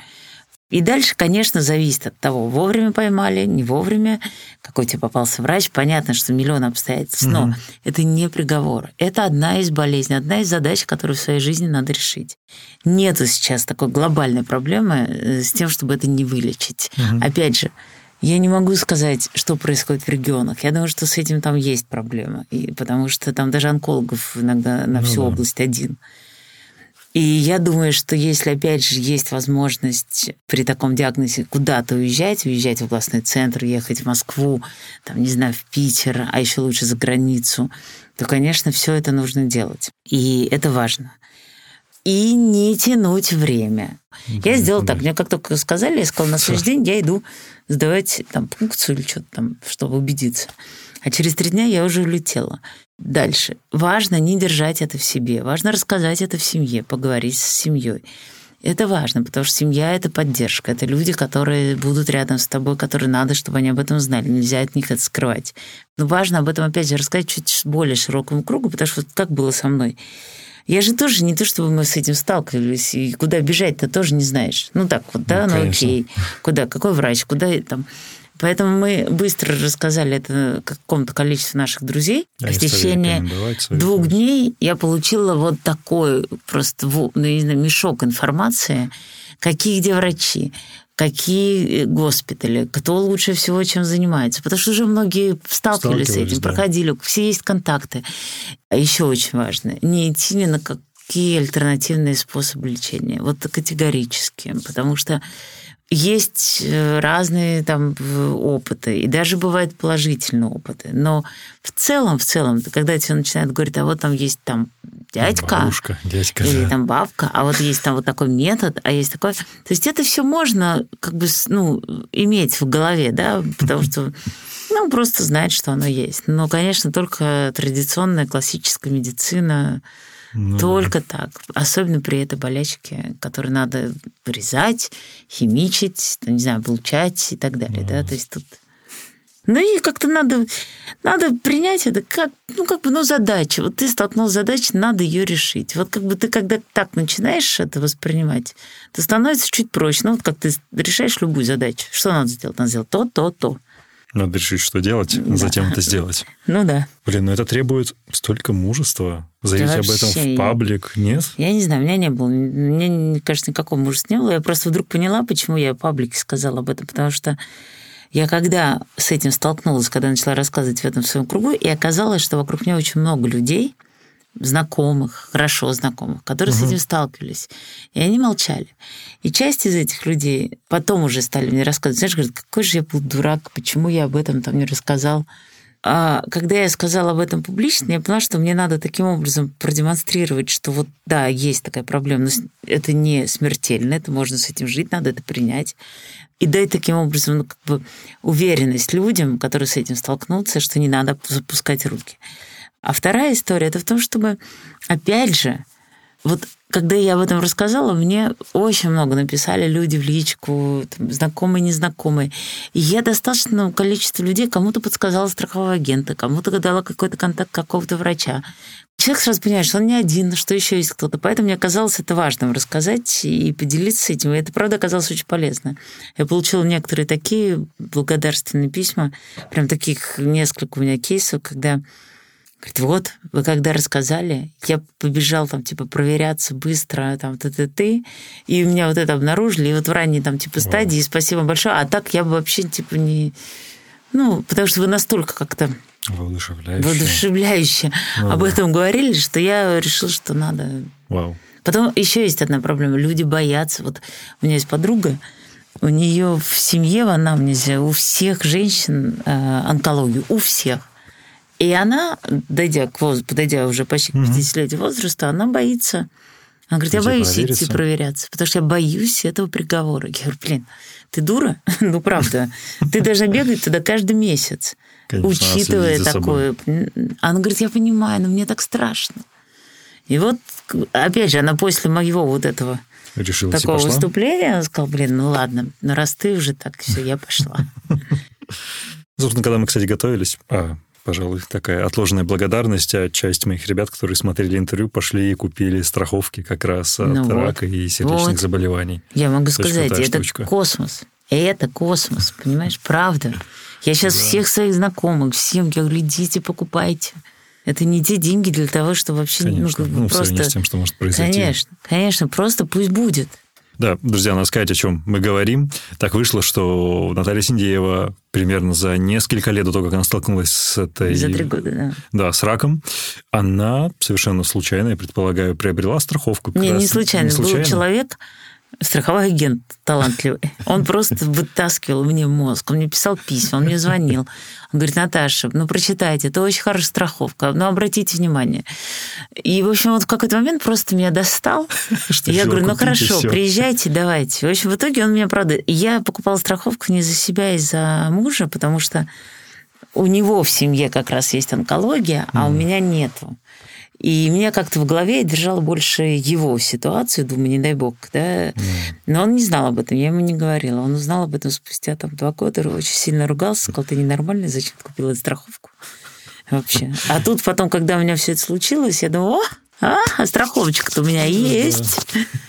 И дальше, конечно, зависит от того, вовремя поймали, не вовремя, какой тебе попался врач. Понятно, что миллион обстоятельств, но угу. это не приговор. Это одна из болезней, одна из задач, которую в своей жизни надо решить. Нету сейчас такой глобальной проблемы э, с тем, чтобы это не вылечить. Угу. Опять же, я не могу сказать, что происходит в регионах. Я думаю, что с этим там есть проблема. И потому что там даже онкологов иногда на ну, всю да. область один. И я думаю, что если, опять же, есть возможность при таком диагнозе куда-то уезжать, уезжать в областной центр, ехать в Москву, там, не знаю, в Питер, а еще лучше за границу, то, конечно, все это нужно делать. И это важно. И не тянуть время. Да, я сделала так, мне как только сказали, я сказала, на следующий день я иду сдавать там пункцию или что-то там, чтобы убедиться. А через три дня я уже улетела. Дальше. Важно не держать это в себе. Важно рассказать это в семье, поговорить с семьей. Это важно, потому что семья — это поддержка. Это люди, которые будут рядом с тобой, которые надо, чтобы они об этом знали. Нельзя от них это скрывать. Но важно об этом, опять же, рассказать чуть более широкому кругу, потому что вот как было со мной. Я же тоже не то, чтобы мы с этим сталкивались, и куда бежать-то тоже не знаешь. Ну так вот, да, ну, ну окей. Куда, какой врач, куда там... Поэтому мы быстро рассказали это какому-то количеству наших друзей. А в течение двух дней я получила вот такой просто ну, не знаю, мешок информации, какие где врачи, какие госпитали, кто лучше всего чем занимается. Потому что уже многие сталкивались, с этим, да. проходили, все есть контакты. А еще очень важно, не идти ни на какие альтернативные способы лечения. Вот категорически. Потому что есть э, разные там опыты, и даже бывают положительные опыты. Но в целом, в целом, когда тебе начинают говорить, а вот там есть там дядька, Бабушка, дядька или да. там бабка, а вот есть там вот такой метод, а есть такой... То есть это все можно как бы ну, иметь в голове, да, потому что ну, просто знать, что оно есть. Но, конечно, только традиционная классическая медицина ну, Только да. так. Особенно при этой болячке, которую надо вырезать, химичить, не знаю, получать и так далее. Ну. Да? То есть тут... Ну и как-то надо, надо принять это как, ну, как бы, ну, задача. Вот ты столкнулся с задачей, надо ее решить. Вот как бы ты, когда так начинаешь это воспринимать, то становится чуть проще. Ну, вот как ты решаешь любую задачу. Что надо сделать? Надо сделать то, то, то. Надо решить, что делать, да. затем это сделать. Ну да. Блин, ну это требует столько мужества. Заявить об этом в паблик, нет? Я не знаю, у меня не было. Мне, кажется, никакого мужества не было. Я просто вдруг поняла, почему я в паблике сказала об этом. Потому что я когда с этим столкнулась, когда начала рассказывать в этом своем кругу, и оказалось, что вокруг меня очень много людей, знакомых, хорошо знакомых, которые угу. с этим сталкивались. И они молчали. И часть из этих людей потом уже стали мне рассказывать, знаешь, говорят, какой же я был дурак, почему я об этом там не рассказал. А когда я сказала об этом публично, я поняла, что мне надо таким образом продемонстрировать, что вот да, есть такая проблема, но это не смертельно, это можно с этим жить, надо это принять. И дать таким образом ну, как бы уверенность людям, которые с этим столкнутся, что не надо запускать руки. А вторая история это в том, чтобы, опять же, вот когда я об этом рассказала, мне очень много написали люди в личку, там, знакомые, незнакомые. И я достаточно количество людей кому-то подсказала страхового агента, кому-то дала какой-то контакт какого-то врача. Человек сразу понимает, что он не один, что еще есть кто-то. Поэтому мне казалось это важным рассказать и поделиться этим. И это, правда, оказалось очень полезно. Я получила некоторые такие благодарственные письма, прям таких несколько у меня кейсов, когда Говорит, вот, вы когда рассказали, я побежал там, типа, проверяться быстро, там, ты-ты-ты, и меня вот это обнаружили, и вот в ранней там, типа, стадии, спасибо большое, а так я бы вообще, типа, не... Ну, потому что вы настолько как-то Воодушевляюще. воодушевляюще ну, об да. этом говорили, что я решил, что надо... Вау. Потом еще есть одна проблема. Люди боятся. Вот у меня есть подруга, у нее в семье, в анамнезе, у всех женщин э, онкологию, у всех. И она, дойдя, к возрасту, подойдя уже почти к 50-летию возраста, она боится. Она говорит, я боюсь идти проверяться, потому что я боюсь этого приговора. Я говорю, блин, ты дура? ну, правда. Ты должна бегать туда каждый месяц, Конечно, учитывая такое. Она говорит, я понимаю, но мне так страшно. И вот, опять же, она после моего вот этого Решилась такого выступления, она сказала, блин, ну ладно, ну раз ты уже так, все, я пошла. Собственно, когда мы, кстати, готовились, а, пожалуй, такая отложенная благодарность, а часть моих ребят, которые смотрели интервью, пошли и купили страховки как раз от ну рака вот. и сердечных вот. заболеваний. Я могу это сказать, это штучка. космос. Это космос, понимаешь, правда. Я сейчас да. всех своих знакомых, всем, говорю, идите, покупайте. Это не те деньги для того, чтобы вообще... Конечно, ну, ну просто... с тем, что может произойти. Конечно, конечно, просто пусть будет. Да, друзья, надо сказать, о чем мы говорим. Так вышло, что Наталья Синдеева примерно за несколько лет до того, как она столкнулась с этой... За три года, да. Да, с раком, она совершенно случайно, я предполагаю, приобрела страховку. Не, не случайно. не случайно. Был человек, страховой агент талантливый. Он просто вытаскивал мне мозг. Он мне писал письма, он мне звонил. Он говорит, Наташа, ну прочитайте, это очень хорошая страховка, но обратите внимание. И, в общем, вот в какой-то момент просто меня достал. Что я говорю, ну хорошо, приезжайте, давайте. В общем, в итоге он меня, правда... Я покупала страховку не за себя, и за мужа, потому что у него в семье как раз есть онкология, а у меня нету. И меня как-то в голове держала больше его ситуацию, думаю, не дай бог, да. Mm. Но он не знал об этом, я ему не говорила. Он узнал об этом спустя там два года, очень сильно ругался, сказал, ты ненормальный, зачем ты купила страховку? Вообще. А тут потом, когда у меня все это случилось, я думаю, о, а, страховочка-то у меня есть.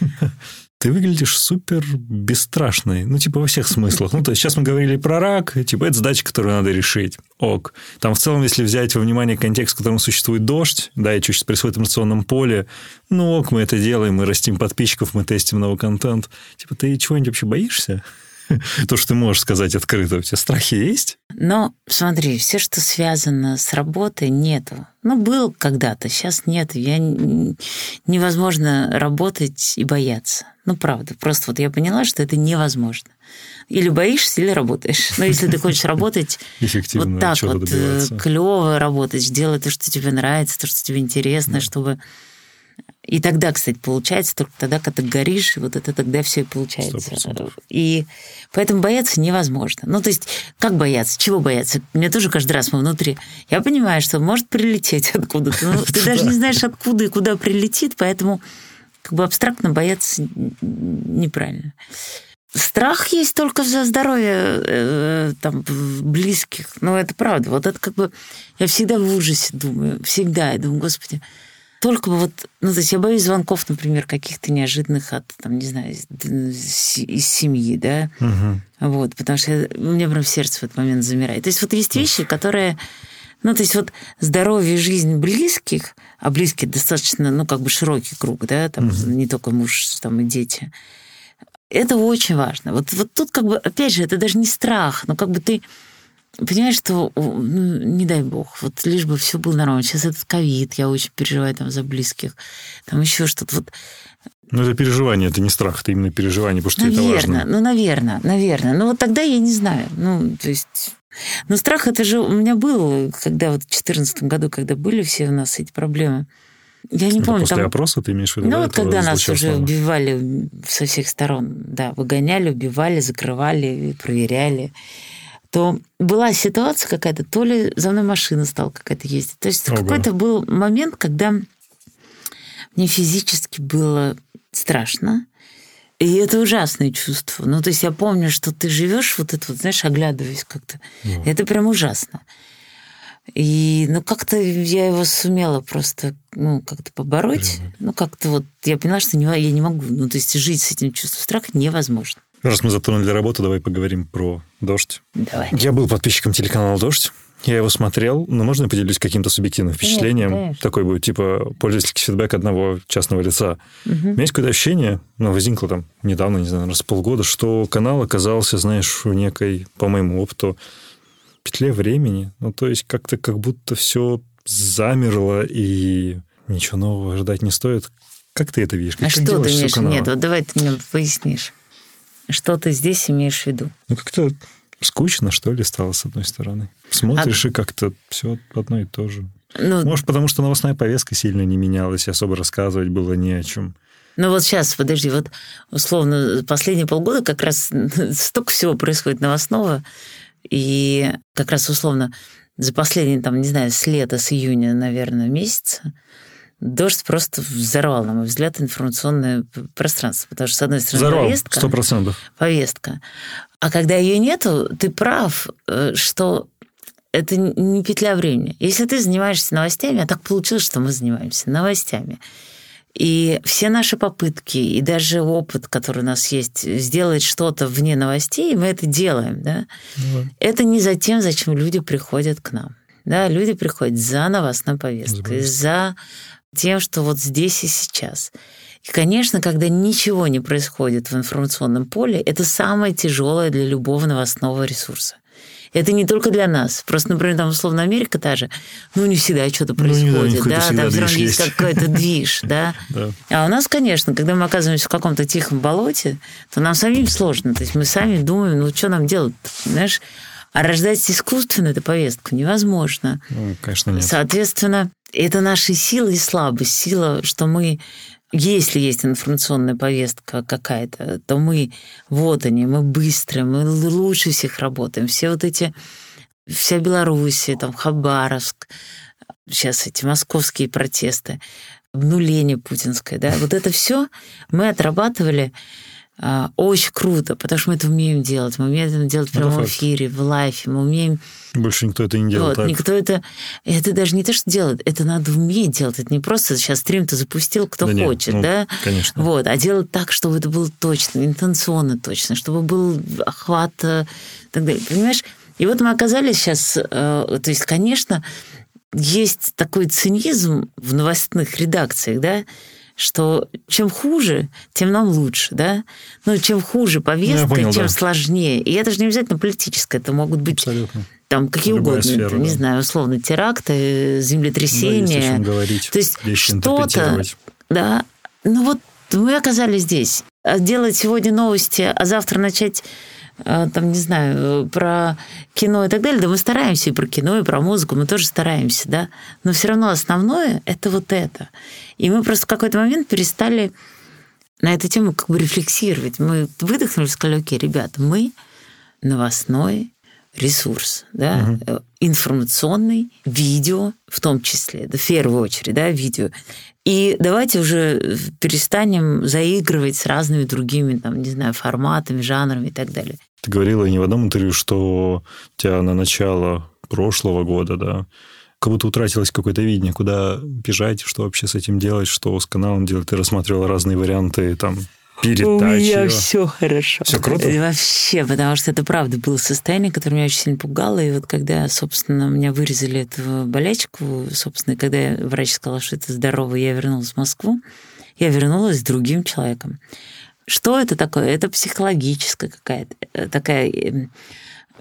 ты выглядишь супер бесстрашной. Ну, типа, во всех смыслах. Ну, то есть, сейчас мы говорили про рак, типа, это задача, которую надо решить. Ок. Там, в целом, если взять во внимание контекст, в котором существует дождь, да, и что сейчас происходит в информационном поле, ну, ок, мы это делаем, мы растим подписчиков, мы тестим новый контент. Типа, ты чего-нибудь вообще боишься? То, что ты можешь сказать открыто, у тебя страхи есть? Но смотри, все, что связано с работой, нету. Ну, был когда-то, сейчас нет. Я невозможно работать и бояться. Ну, правда. Просто вот я поняла, что это невозможно. Или боишься, или работаешь. Но если ты хочешь работать вот так вот э, клево работать, делать то, что тебе нравится, то, что тебе интересно, чтобы и тогда, кстати, получается только тогда, когда ты горишь, и вот это тогда все и получается. 100%. И поэтому бояться невозможно. Ну, то есть, как бояться? Чего бояться? Мне тоже каждый раз мы внутри. Я понимаю, что может прилететь откуда-то. Но ты даже не знаешь, откуда и куда прилетит, поэтому как бы абстрактно бояться неправильно. Страх есть только за здоровье э, там, близких. Ну, это правда. Вот это как бы... Я всегда в ужасе думаю. Всегда. Я думаю, господи, только вот, ну, то есть я боюсь звонков, например, каких-то неожиданных от, там, не знаю, из, из семьи, да, угу. вот, потому что я, у меня прям сердце в этот момент замирает. То есть вот есть вещи, которые, ну, то есть вот здоровье и жизнь близких, а близкие достаточно, ну, как бы широкий круг, да, там угу. не только муж, там и дети, это очень важно. Вот, вот тут как бы, опять же, это даже не страх, но как бы ты понимаешь, что, ну, не дай бог, вот лишь бы все было нормально. Сейчас этот ковид, я очень переживаю там за близких, там еще что-то. Вот ну, это переживание, это не страх, это именно переживание, потому что наверное, это важно. Ну, наверное, наверное. Ну, вот тогда я не знаю. Ну, то есть... Но страх это же у меня был, когда вот в 2014 году, когда были все у нас эти проблемы. Я не это помню. После там... опроса ты имеешь в виду? Ну, да, вот когда нас уже убивали со всех сторон, да, выгоняли, убивали, закрывали, проверяли то была ситуация какая-то, то ли за мной машина стала какая-то ездить. То есть какой-то был момент, когда мне физически было страшно. И это ужасное чувство. Ну, то есть я помню, что ты живешь вот это вот, знаешь, оглядываясь как-то. Ну. Это прям ужасно. И, ну, как-то я его сумела просто, ну, как-то побороть. Ну, как-то вот я поняла, что не, я не могу. Ну, то есть жить с этим чувством страха невозможно. Раз мы затронули работу, давай поговорим про «Дождь». Давай. Я был подписчиком телеканала «Дождь». Я его смотрел, но можно я поделюсь каким-то субъективным впечатлением? Конечно. Такой будет, типа, пользовательский фидбэк одного частного лица. Угу. У меня есть какое-то ощущение, ну, возникло там недавно, не знаю, раз в полгода, что канал оказался, знаешь, в некой, по моему опыту, петле времени. Ну, то есть как-то как будто все замерло, и ничего нового ждать не стоит. Как ты это видишь? Как а что ты имеешь? Нет, вот давай ты мне пояснишь. Что ты здесь имеешь в виду? Ну, как-то скучно, что ли, стало, с одной стороны. Смотришь, и как-то все одно и то же. Ну, Может, потому что новостная повестка сильно не менялась, и особо рассказывать было не о чем. Ну вот сейчас, подожди, вот условно последние полгода как раз столько всего происходит новостного, и как раз условно за последние, там, не знаю, с лета, с июня, наверное, месяца, дождь просто взорвал, на мой взгляд, информационное пространство. Потому что, с одной стороны, Здорово, повестка, сто процентов. повестка. А когда ее нету, ты прав, э, что это не петля времени. Если ты занимаешься новостями, а так получилось, что мы занимаемся новостями, и все наши попытки, и даже опыт, который у нас есть, сделать что-то вне новостей, мы это делаем, да? Ну, Это не за тем, зачем люди приходят к нам. Да, люди приходят за новостной повесткой. за тем, что вот здесь и сейчас. И, конечно, когда ничего не происходит в информационном поле, это самое тяжелое для любого новостного ресурса. Это не только для нас. Просто, например, там, условно, Америка та же, ну, не всегда что-то Ну, происходит, какой-то да, там все равно есть какой-то движ. Да. А у нас, конечно, когда мы оказываемся в каком-то тихом болоте, то нам самим сложно. То есть мы сами думаем, ну, что нам делать, знаешь? А рождать искусственно эту повестку невозможно. Ну, конечно, нет. Соответственно, это наши силы и слабость. Сила, что мы, если есть информационная повестка какая-то, то мы, вот они, мы быстрые, мы лучше всех работаем. Все вот эти, вся Белоруссия, там Хабаровск, сейчас эти московские протесты, обнуление путинское, да, вот это все мы отрабатывали а, очень круто, потому что мы это умеем делать. Мы умеем это делать в Это прямом факт. эфире, в лайфе. Мы умеем Больше никто это не делал вот, так. никто это... Это даже не то, что делает, это надо уметь делать. Это не просто сейчас стрим-то запустил, кто Да нет, хочет, ну, да? Конечно. Вот, а делать так, чтобы это было точно, интенционно точно, чтобы был охват э, и так далее. Понимаешь? И вот мы оказались сейчас... э, то есть, конечно, есть такой цинизм в новостных редакциях, да, что чем хуже, тем нам лучше, да? Ну, чем хуже повестка, понял, тем да. сложнее. И это же не обязательно политическое, это могут быть Абсолютно. там какие Любая угодно, сфера, это, не да. знаю, условно, теракты, Да, о землетрясения. чем говорить. То есть что-то, да, ну вот мы оказались здесь. А Делать сегодня новости, а завтра начать э, там, не знаю, про кино и так далее, да мы стараемся и про кино, и про музыку, мы тоже стараемся, да, но все равно основное – это вот это. И мы просто в какой-то момент перестали на эту тему как бы рефлексировать. Мы выдохнули сказали, окей, ребята, мы новостной ресурс, да, э, информационный, видео в том числе, да, в первую очередь, да, видео. И давайте уже перестанем заигрывать с разными другими, там, не знаю, форматами, жанрами и так далее. Ты говорила не в одном интервью, что у тебя на начало прошлого года, да, как будто утратилось какое-то видение, куда бежать, что вообще с этим делать, что с каналом делать. Ты рассматривала разные варианты, там, передачи. У меня все хорошо. Всё круто? И Вообще, потому что это правда было состояние, которое меня очень сильно пугало. И вот когда, собственно, меня вырезали эту болячку, собственно, и когда врач сказал, что это здорово, я вернулась в Москву, я вернулась с другим человеком. Что это такое? Это психологическая какая-то э, такая э,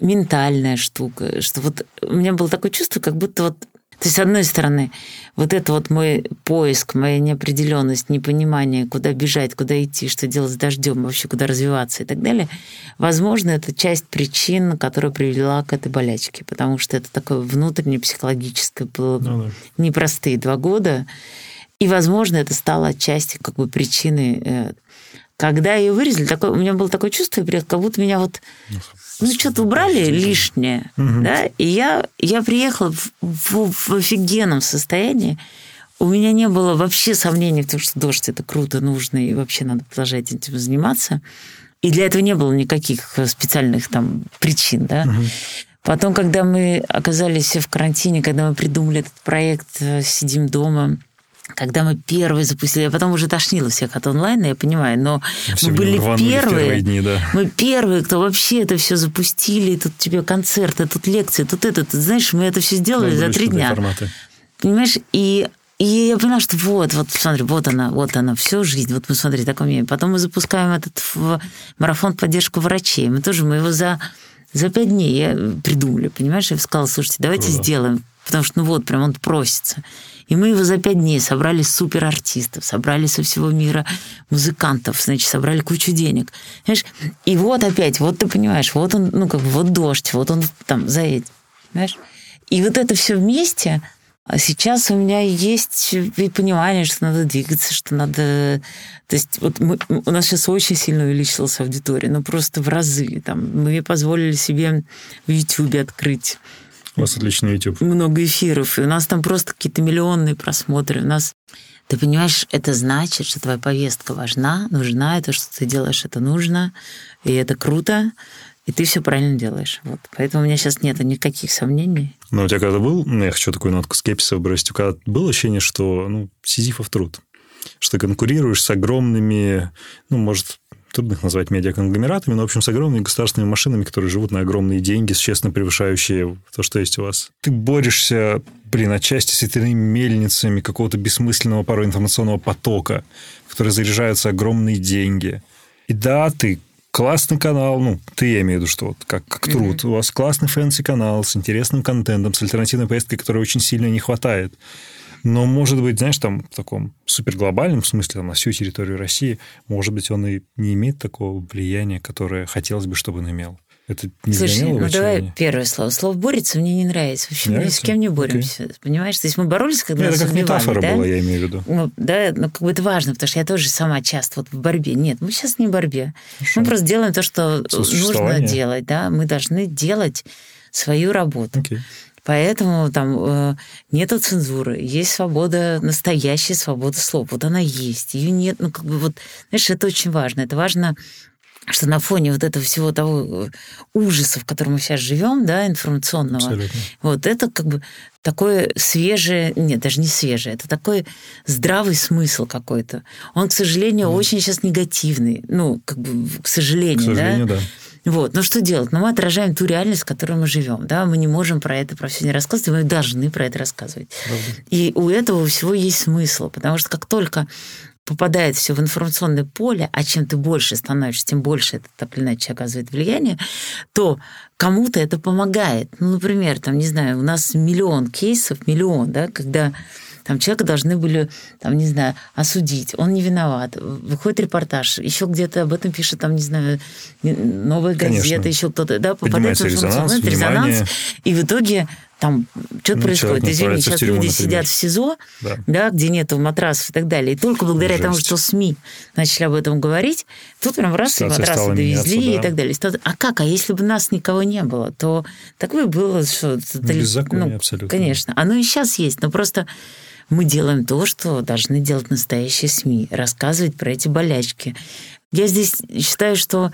ментальная штука, что вот у меня было такое чувство, как будто вот то есть, с одной стороны, вот это вот мой поиск, моя неопределенность, непонимание, куда бежать, куда идти, что делать с дождем, вообще куда развиваться и так далее, возможно, это часть причин, которая привела к этой болячке, потому что это такое внутреннее психологическое было Ну да. непростые два года, и, возможно, это стало отчасти как бы причиной. э, Когда ее вырезали, такое, у меня было такое чувство, как будто меня вот ну, что-то убрали лишнее, да, и я, я приехала в, в- в офигенном состоянии, у меня не было вообще сомнений в том, что дождь это круто, нужно, и вообще надо продолжать этим заниматься. И для этого не было никаких специальных там причин, да. Потом, когда мы оказались в карантине, когда мы придумали этот проект э, «Сидим дома», когда мы первые запустили, я потом уже тошнила всех от онлайна, я понимаю, но Все мы были первые, первые дни, да. мы первые, кто вообще это все запустили, тут тебе концерты, тут лекции, тут это, тут, знаешь, мы это все сделали за три дня. Форматы. Понимаешь, и и я поняла, что вот, вот, смотри, вот она, вот она, всю жизнь, вот посмотри, такое мнение. Потом мы запускаем этот марафон поддержку врачей. Мы тоже, мы его за, за пять дней я придумали, понимаешь? Я сказала, слушайте, давайте Круто. сделаем, потому что, ну вот, прям он просится. И мы его за пять дней собрали супер артистов, собрали со всего мира музыкантов, значит, собрали кучу денег. Знаешь, и вот опять, вот ты понимаешь, вот он, ну, как бы, вот дождь, вот он там за этим, понимаешь? И вот это все вместе, а сейчас у меня есть понимание, что надо двигаться, что надо... То есть вот мы, у нас сейчас очень сильно увеличилась аудитория, ну просто в разы. Там, мы позволили себе в YouTube открыть у вас отличный YouTube. Много эфиров. И у нас там просто какие-то миллионные просмотры. У нас ты понимаешь, это значит, что твоя повестка важна, нужна, и то, что ты делаешь, это нужно, и это круто, и ты все правильно делаешь. Вот. Поэтому у меня сейчас нет никаких сомнений. Но у тебя когда был, ну, я хочу такую нотку скепсиса выбросить, у тебя было ощущение, что ну, сизифов труд, что ты конкурируешь с огромными, ну, может, трудно их назвать медиаконгломератами, но, в общем, с огромными государственными машинами, которые живут на огромные деньги, существенно превышающие то, что есть у вас. Ты борешься, блин, отчасти с этими мельницами какого-то бессмысленного порой информационного потока, в который заряжаются огромные деньги. И да, ты классный канал, ну, ты, я имею в виду, что вот как, как труд. Mm-hmm. У вас классный fancy-канал с интересным контентом, с альтернативной повесткой, которой очень сильно не хватает. Но, может быть, знаешь, там в таком суперглобальном смысле, там, на всю территорию России, может быть, он и не имеет такого влияния, которое хотелось бы, чтобы он имел. Это не Слушай, ну давай первое слово. Слово «борется» мне не нравится. В общем, мы ни с кем не боремся. Okay. Понимаешь? То есть мы боролись, когда Нет, нас Это как убивали, метафора да? была, я имею в виду. Ну, да, ну, как бы это важно, потому что я тоже сама часто вот в борьбе. Нет, мы сейчас не в борьбе. Хорошо. Мы просто делаем то, что нужно делать. Да? Мы должны делать свою работу. Okay. Поэтому там э, нету цензуры, есть свобода, настоящая свобода слова. Вот она есть. Ее нет, ну, как бы вот, знаешь, это очень важно. Это важно что на фоне вот этого всего того э, ужаса, в котором мы сейчас живем, да, информационного, Абсолютно. вот это как бы такое свежее, нет, даже не свежее, это такой здравый смысл какой-то. Он, к сожалению, mm. очень сейчас негативный, ну, как бы, к сожалению, к сожалению да. да. Вот. Но что делать? Но ну, мы отражаем ту реальность, в которой мы живем. Да? Мы не можем про это про все не рассказывать, мы должны про это рассказывать. Правда. И у этого всего есть смысл, потому что как только попадает все в информационное поле, а чем ты больше становишься, тем больше это так или иначе оказывает влияние, то кому-то это помогает. Ну, например, там, не знаю, у нас миллион кейсов, миллион, да, когда там человека должны были, там, не знаю, осудить, он не виноват, выходит репортаж, еще где-то об этом пишет, там, не знаю, новая газета, еще кто-то, да, попадает в резонанс, резонанс, и в итоге там что-то ну, происходит. Извини, сейчас тюрьму, люди например. сидят в СИЗО, да. Да, где нету матрасов и так далее. И только благодаря Жесть. тому, что СМИ начали об этом говорить, тут прям раз и матрасы довезли меняться, да. и так далее. А как? А если бы нас никого не было, то так бы было, что... Беззаконие ну, абсолютно. Конечно. Оно и сейчас есть, но просто мы делаем то, что должны делать настоящие СМИ, рассказывать про эти болячки. Я здесь считаю, что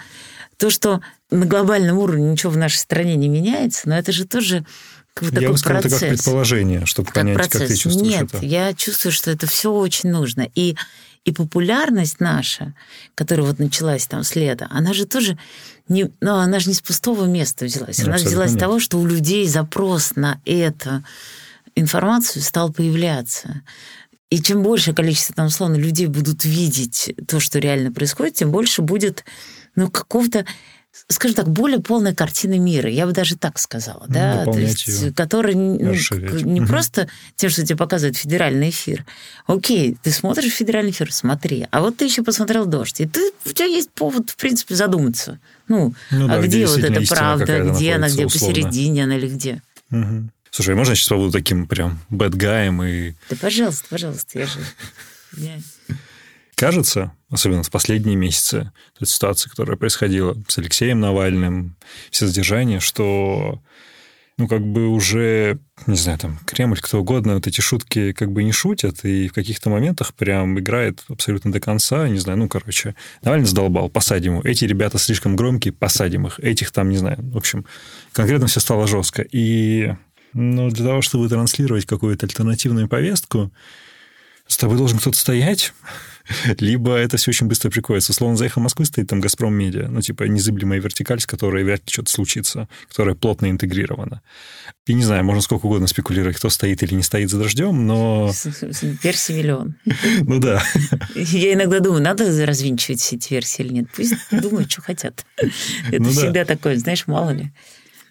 то, что на глобальном уровне ничего в нашей стране не меняется, но это же тоже как такой я бы сказал, процесс. это как предположение, чтобы как понять, процесс. как ты чувствуешь Нет, это. я чувствую, что это все очень нужно. И, и популярность наша, которая вот началась там с лета, она же тоже не, ну, она же не с пустого места взялась. Она Абсолютно взялась с того, что у людей запрос на эту информацию стал появляться. И чем больше количество, там, условно, людей будут видеть то, что реально происходит, тем больше будет ну, какого-то скажем так, более полная картина мира, я бы даже так сказала, ну, да, то есть, который ну, не просто тем, что тебе показывает федеральный эфир. Окей, ты смотришь федеральный эфир, смотри, а вот ты еще посмотрел дождь, и ты, у тебя есть повод, в принципе, задуматься. Ну, ну а да, где, где вот эта правда, где она, где условно. посередине она или где? Угу. Слушай, можно я сейчас побуду таким прям бэтгаем и... Да, пожалуйста, пожалуйста, я же... Кажется, особенно в последние месяцы, эта ситуация, которая происходила с Алексеем Навальным, все задержания, что ну, как бы уже, не знаю, там, Кремль, кто угодно, вот эти шутки как бы не шутят, и в каких-то моментах прям играет абсолютно до конца, не знаю, ну, короче, Навальный задолбал, посадим его. Эти ребята слишком громкие, посадим их. Этих там, не знаю, в общем, конкретно все стало жестко. И, ну, для того, чтобы транслировать какую-то альтернативную повестку, с тобой должен кто-то стоять, либо это все очень быстро приходится. Условно, за эхо Москвы стоит там «Газпром Медиа», ну, типа незыблемая вертикаль, с которой вряд ли что-то случится, которая плотно интегрирована. И не знаю, можно сколько угодно спекулировать, кто стоит или не стоит за дождем, но... Версий миллион. Ну да. Я иногда думаю, надо развинчивать все эти версии или нет. Пусть думают, что хотят. Это Ну да. всегда такое, знаешь, мало ли.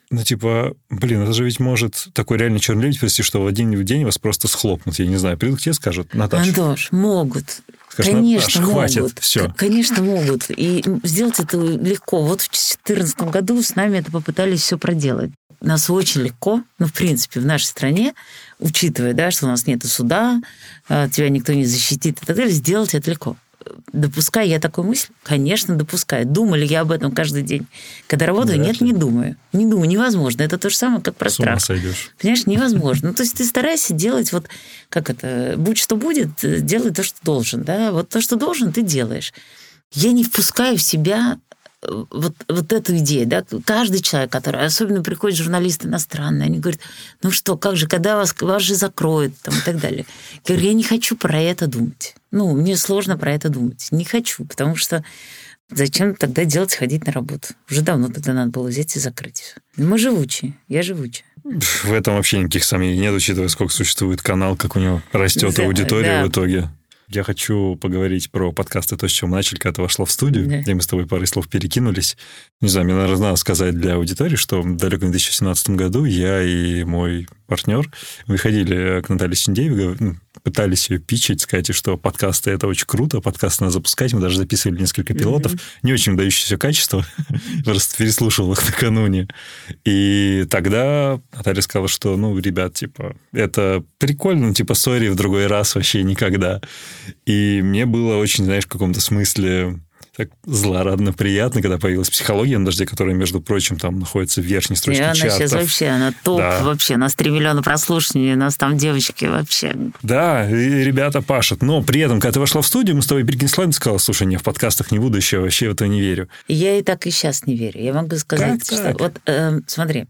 Ну, типа, блин, это же ведь может такой реально черный лебедь привести, что в один день вас просто схлопнут. Я не знаю, придут к тебе, скажут, Наташа, Антош, могут. Скажешь, Конечно, «Наташ, хватит, могут. всё». К- Конечно, могут. И сделать это легко. Вот в 2014 году с нами это попытались все проделать. Нас очень легко, ну, в принципе, в нашей стране, учитывая, да, что у нас нет суда, а, тебя никто не защитит и так далее, сделать это легко. Допускаю я такую мысль? Конечно, допускаю. Думали я об этом каждый день. Когда работаю, Вряд нет, ли. не думаю. Не думаю, невозможно. Это то же самое, как про с страх. сойдешь. Понимаешь, невозможно. Ну, то есть ты старайся делать вот, как это, будь что будет, делай то, что должен, да, вот то, что должен, ты делаешь. Я не впускаю в себя вот, вот эту идею, да, каждый человек, который, особенно приходят журналисты иностранные, они говорят, ну что, как же, когда вас, вас же закроют, там, и так далее. Я говорю, я не хочу про это думать. Ну, мне сложно про это думать. Не хочу, потому что зачем тогда делать, ходить на работу? Уже давно тогда надо было взять и закрыть все. Мы живучие, я живучая. В этом вообще никаких сомнений нет, учитывая, сколько существует канал, как у него растет Да, аудитория да. в итоге. Я хочу поговорить про подкасты, то, с чего мы начали, когда ты вошла в студию, Да. и мы с тобой парой слов перекинулись. Не знаю, мне, наверное, надо сказать для аудитории, что в далеком 2017 году я и мой партнер выходили к Наталье Синдеевой, гов- ну, пытались ее пичить, сказать, что подкасты — это очень круто, подкасты надо запускать. Мы даже записывали несколько пилотов. Не очень дающиеся качество. Просто переслушал их накануне. И тогда Наталья сказала, что, ну, ребят, типа, это прикольно, ну, типа, сори в другой раз вообще никогда. И мне было очень, знаешь, в каком-то смысле так злорадно приятно, когда появилась психология на дожде, которая, между прочим, там находится в верхней И строчке она сейчас чартов. вообще, она топ Да. вообще, у нас 3 миллиона прослушиваний, у нас там девочки вообще. Да, и ребята пашут. Но при этом, когда ты вошла в студию, мы с тобой перекинсли, ты сказала, слушай, не, в подкастах не буду еще, вообще в это не верю. И Я и так и сейчас не верю. Я могу сказать, Как что так? вот э, смотри,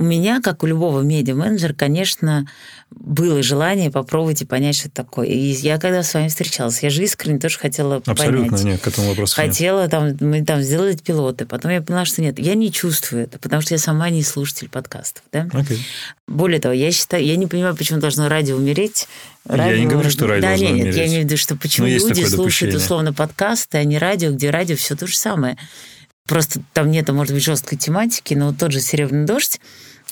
у меня, как у любого медиа-менеджера, конечно, было желание попробовать и понять, что это такое. И я когда с вами встречалась, я же искренне тоже хотела Абсолютно понять. нет, к этому вопросу нет. Хотела там, мы там сделать пилоты, потом я поняла, что нет, я не чувствую это, потому что я сама не слушатель подкастов, да. Окей. Более того, я считаю, я не понимаю, почему должно радио умереть. Я не говорю, что радио да, должно нет, нет, я умереть. имею в виду, что почему Но есть люди слушают допущение. условно подкасты, а не радио, где радио все то же самое. Просто там нет, может быть, жесткой тематики, но вот тот же «Серебряный дождь»,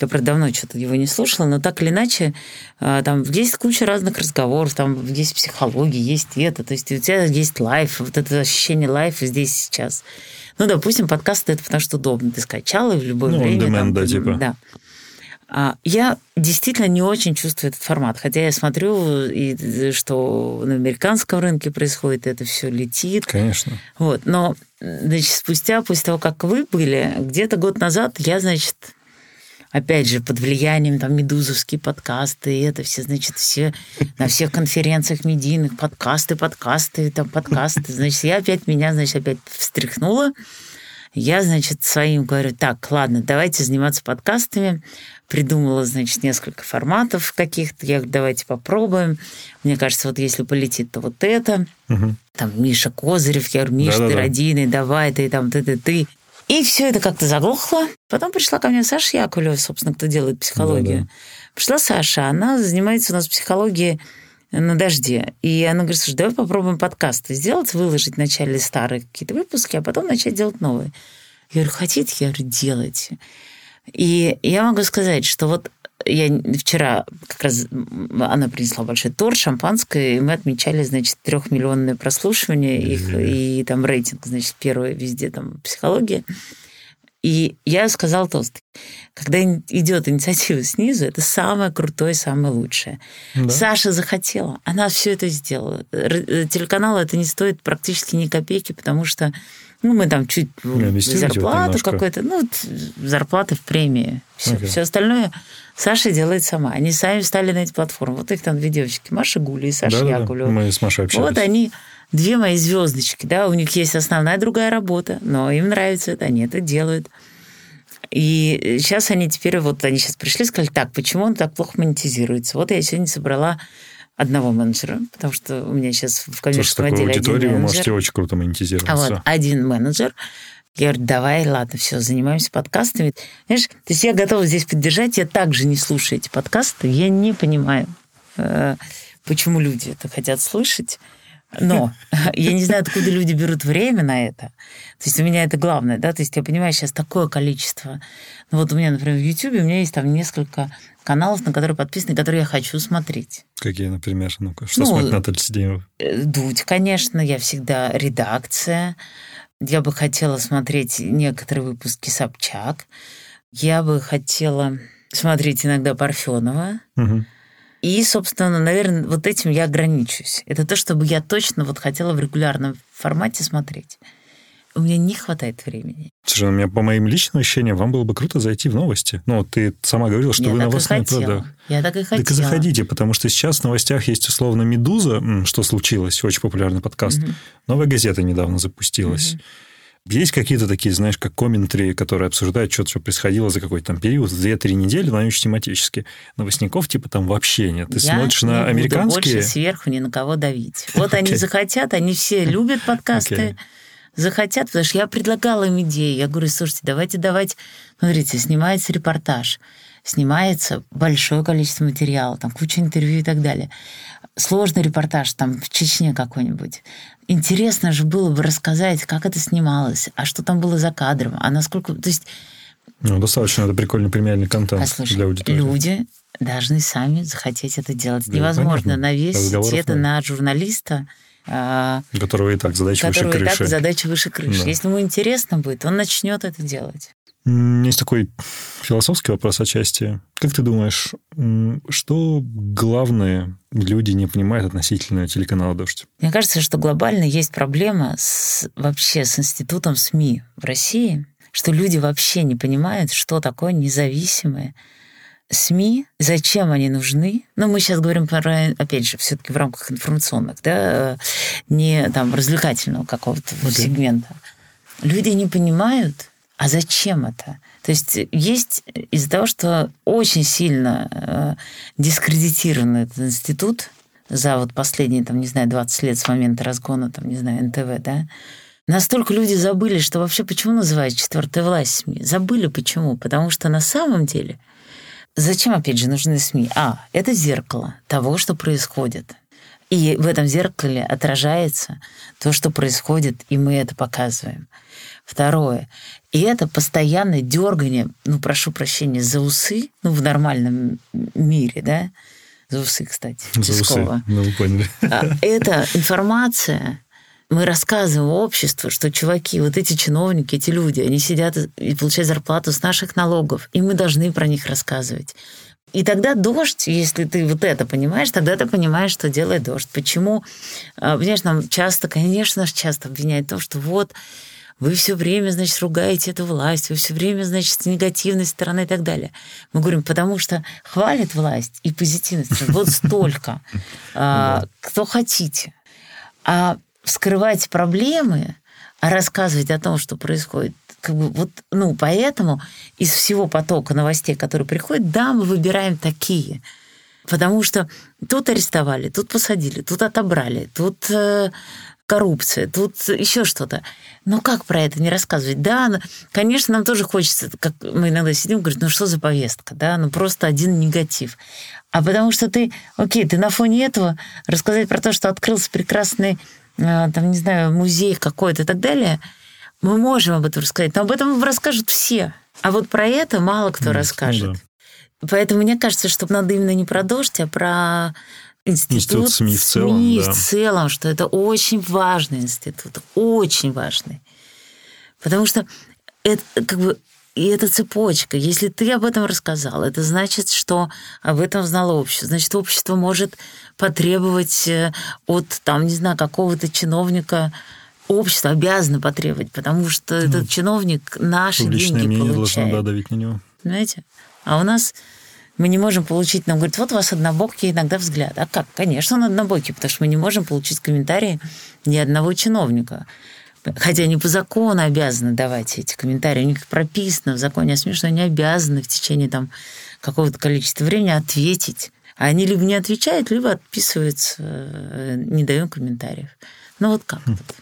я, правда, давно что-то его не слушала, но так или иначе, а, там есть куча разных разговоров, там есть психология, есть это, то есть у тебя есть лайф, вот это ощущение лайфа здесь сейчас. Ну, допустим, подкасты это потому что удобно. Ты скачал и в любое Ну, время. demand, там, да, типа. Да. А, Я действительно не очень чувствую этот формат, хотя я смотрю, и, что на американском рынке происходит, это все летит. Конечно. Вот. Но значит, спустя, после того, как вы были, где-то год назад я, значит, опять же, под влиянием там медузовские подкасты, и это все, значит, все на всех конференциях медийных подкасты, подкасты, там подкасты. Значит, я опять меня, значит, опять встряхнула. Я, значит, своим говорю, так, ладно, давайте заниматься подкастами. Придумала, значит, несколько форматов каких-то. Я говорю, давайте попробуем. Мне кажется, вот если полетит, то вот это. Мгм. Там Миша Козырев, я говорю, Миш, ты Да-да-да. родийный, давай, ты там, ты, ты, ты. И все это как-то заглохло. Потом пришла ко мне Саша Яковлева, собственно, кто делает психологию. Да-да. Пришла Саша, она занимается у нас психологией на дожде. И она говорит, слушай, давай попробуем подкасты сделать, выложить вначале старые какие-то выпуски, а потом начать делать новые. Я говорю, хотите? Я говорю, делайте. И я могу сказать, что вот я вчера как раз она принесла большой торт, шампанское, и мы отмечали, значит, трехмиллионное прослушивание их, и там рейтинг, значит, первый везде там психология. И я сказала тост. Когда идет инициатива снизу, это самое крутое, самое лучшее. Да. Саша захотела, она все это сделала. Э, Телеканалу это не стоит практически ни копейки, потому что ну, мы там чуть Ну, зарплату какой-то, ну, зарплаты в премии. Все, Окей. остальное Саша делает сама. Они сами встали на эти платформы. Вот их там две девочки, Маша Гули и Саша Да-да-да. Яковлева. Мы с Машей общались. Вот они, две мои звездочки, да, у них есть основная другая работа, но им нравится это, они это делают. И сейчас они теперь, вот они сейчас пришли, сказали, так, почему он так плохо монетизируется? Вот я сегодня собрала одного менеджера, потому что у меня сейчас в коммерческом Слушай, отделе один вы менеджер. можете очень круто монетизироваться. А вот один менеджер. Я говорю, давай, ладно, все, занимаемся подкастами. Знаешь, то есть я готова здесь поддержать, я также не слушаю эти подкасты, я не понимаю, э, почему люди это хотят слышать. Но я не знаю, откуда люди берут время на это. То есть у меня это главное, да, то есть я понимаю сейчас такое количество. Ну вот у меня, например, в YouTube у меня есть там несколько каналов, на которые подписаны, которые я хочу смотреть. Какие, например? Ну-ка, что Ну, смотрит Наталья Сидеева? Э, Дудь, конечно, я всегда редакция. Я бы хотела смотреть некоторые выпуски Собчак. Я бы хотела смотреть иногда Парфенова. Мгм. И, собственно, наверное, вот этим я ограничусь. Это то, чтобы я точно вот хотела в регулярном формате смотреть. У меня не хватает времени. Слушай, у меня по моим личным ощущениям, вам было бы круто зайти в новости. Ну, ты сама говорила, что я вы хотела. продах. Я так и хотела. Так и заходите, потому что сейчас в новостях есть условно «Медуза», что случилось, очень популярный подкаст. Мгм. Новая газета недавно запустилась. Есть какие-то такие, знаешь, как комментарии, которые обсуждают что-то, что происходило за какой-то там период, 2-3 недели, но они очень тематические. Новостников типа там вообще нет. Ты я смотришь не на американские... больше сверху ни на кого давить. Вот они Окей. захотят, они все любят подкасты. Окей. Захотят, потому что я предлагала им идеи. Я говорю, слушайте, давайте давать... Смотрите, снимается репортаж, снимается большое количество материала, там куча интервью и так далее. Сложный репортаж там в Чечне какой-нибудь. Интересно же было бы рассказать, как это снималось, а что там было за кадром, а насколько... То есть Ну, достаточно, это прикольный премиальный контент Послушай, для аудитории. люди должны сами захотеть это делать. Да, Невозможно понятно. навесить Разговоров это нет. на журналиста, а, которого и так задача выше которого и так крыши. задача выше крыши. Да. Если ему интересно будет, он начнет это делать. Есть такой философский вопрос отчасти. Как ты думаешь, что главное люди не понимают относительно телеканала «Дождь»? Мне кажется, что глобально есть проблема с, вообще с институтом СМИ в России, что люди вообще не понимают, что такое независимые СМИ, зачем они нужны. Ну, мы сейчас говорим про, опять же, все-таки в рамках информационных, да, не там развлекательного какого-то Окей. сегмента. Люди не понимают, а зачем это? То есть есть из-за того, что очень сильно э, дискредитирован этот институт за вот последние, там, не знаю, 20 лет с момента разгона, там, не знаю, НТВ, да, Настолько люди забыли, что вообще почему называют четвертая власть СМИ? Забыли почему? Потому что на самом деле зачем, опять же, нужны СМИ? А, это зеркало того, что происходит. И в этом зеркале отражается то, что происходит, и мы это показываем. Второе. И это постоянное дергание, ну, прошу прощения, за усы, ну, в нормальном мире, да, за усы, кстати, За усы. Пескова. Ну, вы поняли. А, Это информация. Мы рассказываем обществу, что, чуваки, вот эти чиновники, эти люди, они сидят и получают зарплату с наших налогов, и мы должны про них рассказывать. И тогда дождь, если ты вот это понимаешь, тогда ты понимаешь, что делает дождь. Почему, а, понимаешь, нам часто, конечно, нас часто обвиняют в том, что вот вы все время, значит, ругаете эту власть, вы все время, значит, с негативной стороны и так далее. Мы говорим, потому что хвалит власть и позитивной стороны. Вот столько. А, Кто хотите. А вскрывать проблемы, а рассказывать о том, что происходит, как бы вот, ну, поэтому из всего потока новостей, которые приходят, да, мы выбираем такие. Потому что тут арестовали, тут посадили, тут отобрали, тут э, коррупция, тут еще что-то. Но как про это не рассказывать? Да, ну, конечно, нам тоже хочется, как мы иногда сидим, говорим, ну что за повестка, да, ну просто один негатив. А потому что ты, окей, ты на фоне этого рассказать про то, что открылся прекрасный, э, там, не знаю, музей какой-то и так далее, мы можем об этом рассказать, но об этом расскажут все. А вот про это мало кто Ну, расскажет. ну да. Поэтому мне кажется, что надо именно не про дождь, а про институт, Институт СМИ в целом, СМИ да. в целом, что это очень важный институт, очень важный. Потому что это как бы и эта цепочка, если ты об этом рассказал, это значит, что об этом знало общество. Значит, общество может потребовать э, от, там, не знаю, какого-то чиновника, общество обязано потребовать, потому что этот чиновник наши деньги мнение должно получает. да, давить на него. Понимаете? А у нас мы не можем получить, нам говорят, вот у вас однобокий иногда взгляд. А как? Конечно, он однобокий, потому что мы не можем получить комментарии ни одного чиновника. Хотя они по закону обязаны давать эти комментарии. У них прописано в законе о СМИ, что они обязаны в течение там, какого-то количества времени ответить А они либо не отвечают, либо отписываются, э, не даем комментариев. Ну вот как хм. тут?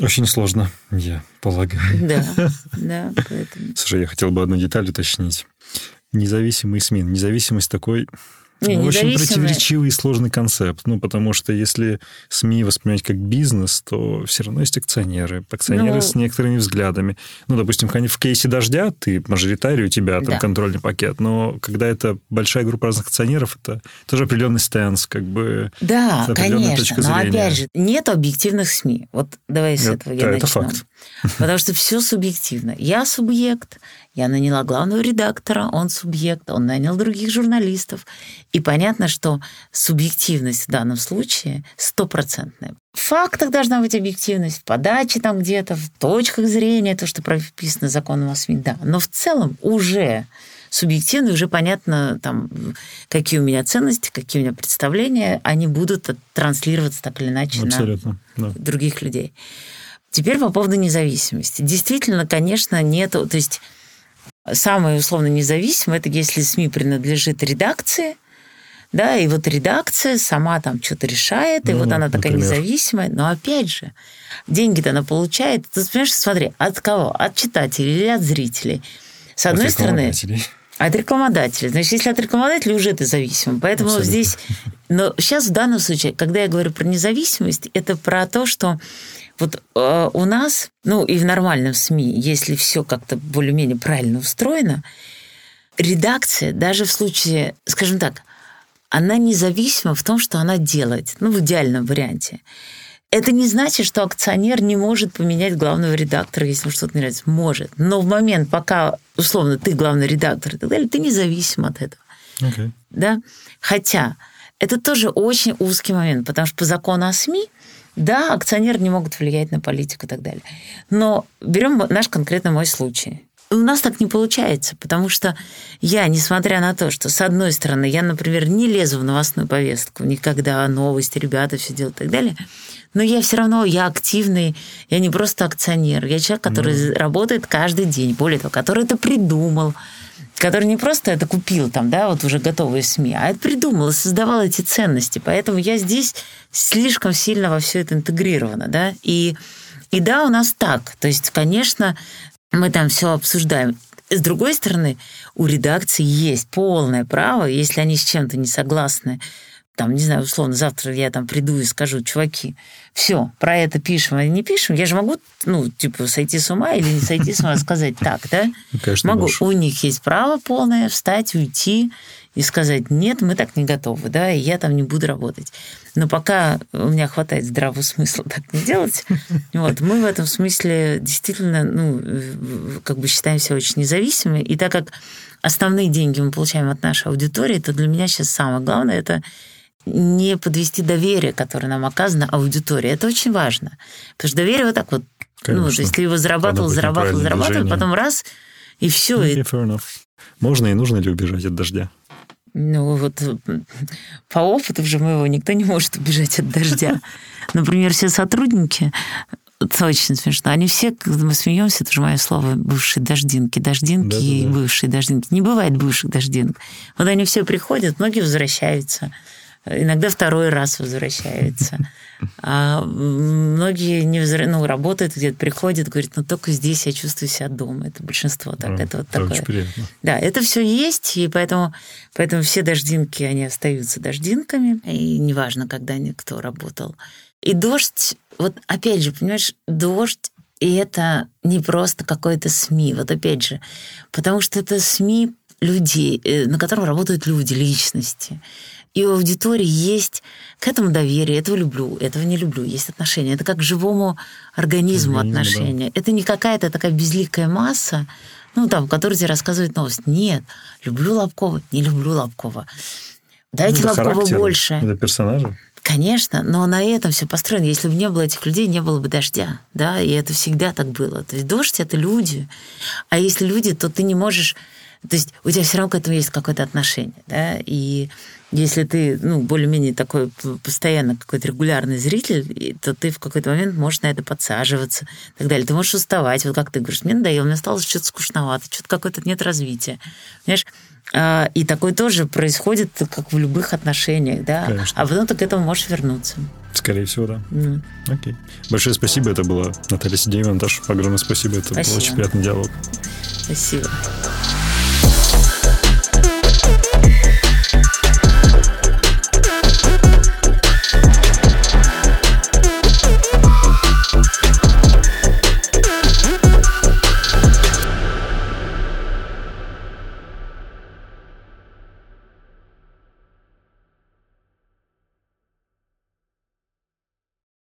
Очень сложно, я полагаю. Да, да, поэтому. Слушай, я хотел бы одну деталь уточнить. Независимый СМИ. Независимость такой не, ну, Очень противоречивый и сложный концепт. Ну, потому что если СМИ воспринимать как бизнес, то все равно есть акционеры. Акционеры ну, с некоторыми взглядами. Ну, допустим, в кейсе «Дождя» ты мажоритарий, у тебя там да. контрольный пакет. Но когда это большая группа разных акционеров, это тоже определенный стенс, как бы... Да, конечно. Но, опять же, нет объективных СМИ. Вот давай с этого да, я это начну. факт. Потому что все субъективно. Я субъект, я наняла главного редактора, он субъект, он нанял других журналистов. И понятно, что субъективность в данном случае стопроцентная. В фактах должна быть объективность, в подаче там где-то, в точках зрения, то, что прописано законом о СМИ, да. Но в целом уже субъективно, уже понятно, там, какие у меня ценности, какие у меня представления, они будут транслироваться так или иначе Абсолютно, на да. других людей. Теперь по поводу независимости. Действительно, конечно, нет... То есть Самое условно независимое, это если СМИ принадлежит редакции, да, и вот редакция сама там что-то решает, и ну, вот она такая например. независимая, но опять же, деньги-то она получает, ты понимаешь, смотри, от кого? От читателей или от зрителей? С одной от стороны... От рекламодателей. Значит, если от рекламодателей, уже ты зависим. Поэтому Абсолютно. здесь... Но сейчас в данном случае, когда я говорю про независимость, это про то, что вот э, у нас, ну и в нормальном СМИ, если все как-то более-менее правильно устроено, редакция, даже в случае, скажем так, она независима в том, что она делает, ну, в идеальном варианте. Это не значит, что акционер не может поменять главного редактора, если ему что-то не нравится. Может. Но в момент, пока, условно, ты главный редактор и так далее, ты независим от этого. Okay. Да? Хотя это тоже очень узкий момент, потому что по закону о СМИ да, акционеры не могут влиять на политику и так далее. Но берем наш конкретно мой случай. У нас так не получается, потому что я, несмотря на то, что, с одной стороны, я, например, не лезу в новостную повестку, никогда новости, ребята все делают и так далее, но я все равно, я активный, я не просто акционер, я человек, который mm. работает каждый день, более того, который это придумал, который не просто это купил там, да, вот уже готовые СМИ, а это придумал создавал эти ценности. Поэтому я здесь слишком сильно во все это интегрирована, да, и и да, у нас так. То есть, конечно, мы там все обсуждаем. С другой стороны, у редакции есть полное право, если они с чем-то не согласны, там, не знаю, условно, завтра я там приду и скажу, чуваки, все, про это пишем, а не пишем, я же могу, ну, типа, сойти с ума или не сойти с ума, сказать так, да? Конечно, могу. Можешь. У них есть право полное встать, уйти и сказать, нет, мы так не готовы, да, и я там не буду работать. Но пока у меня хватает здравого смысла так не делать, вот, мы в этом смысле действительно, ну, как бы считаемся очень независимыми, и так как основные деньги мы получаем от нашей аудитории, то для меня сейчас самое главное – это не подвести доверие, которое нам оказано аудитории. Это очень важно. Потому что доверие вот так вот, Конечно. ну, то есть ты его зарабатывал, зарабатывал, зарабатывал, потом раз, и все. Okay, и... Можно и нужно ли убежать от дождя? Ну, вот по опыту же моего никто не может убежать от дождя. Например, все сотрудники, это очень смешно. Они все, когда мы смеемся, это же мое слово, бывшие дождинки, дождинки да, и да, да. бывшие дождинки. Не бывает бывших дождинок. Вот они все приходят, многие возвращаются. Иногда второй раз возвращаются. А многие не возра... ну, работают где-то, приходят, говорят, ну только здесь я чувствую себя дома. Это большинство так. А, это вот такое. Очень приятно. Да, это все есть, и поэтому, поэтому все дождинки, они остаются дождинками, и неважно, когда кто работал. И дождь, вот опять же, понимаешь, дождь и это не просто какой-то СМИ, вот опять же, потому что это СМИ людей, э, на котором работают люди, личности и у аудитории есть к этому доверие, этого люблю, этого не люблю, есть отношения. Это как к живому организму Организм, отношения. Да. Это не какая-то такая безликая масса, ну, там, которая тебе рассказывает новость. Нет, люблю Лобкова, не люблю Лобкова. Дайте ну, Лобкова больше. Это персонажи. Конечно, но на этом все построено. Если бы не было этих людей, не было бы дождя, да, и это всегда так было. То есть дождь это люди, а если люди, то ты не можешь, то есть у тебя все равно к этому есть какое-то отношение, да, и если ты, ну, более-менее такой постоянно какой-то регулярный зритель, то ты в какой-то момент можешь на это подсаживаться и так далее. Ты можешь уставать. Вот как ты говоришь, мне надоело, мне стало что-то скучновато, что-то какое-то нет развития. Понимаешь? А, и такое тоже происходит, как в любых отношениях, да. Конечно. А потом ты к этому можешь вернуться. Скорее всего, да. Ну, Окей. Большое спасибо. Это была Наталья Сидеева. Наташа, огромное спасибо. Это был Спасибо. очень приятный диалог. спасибо.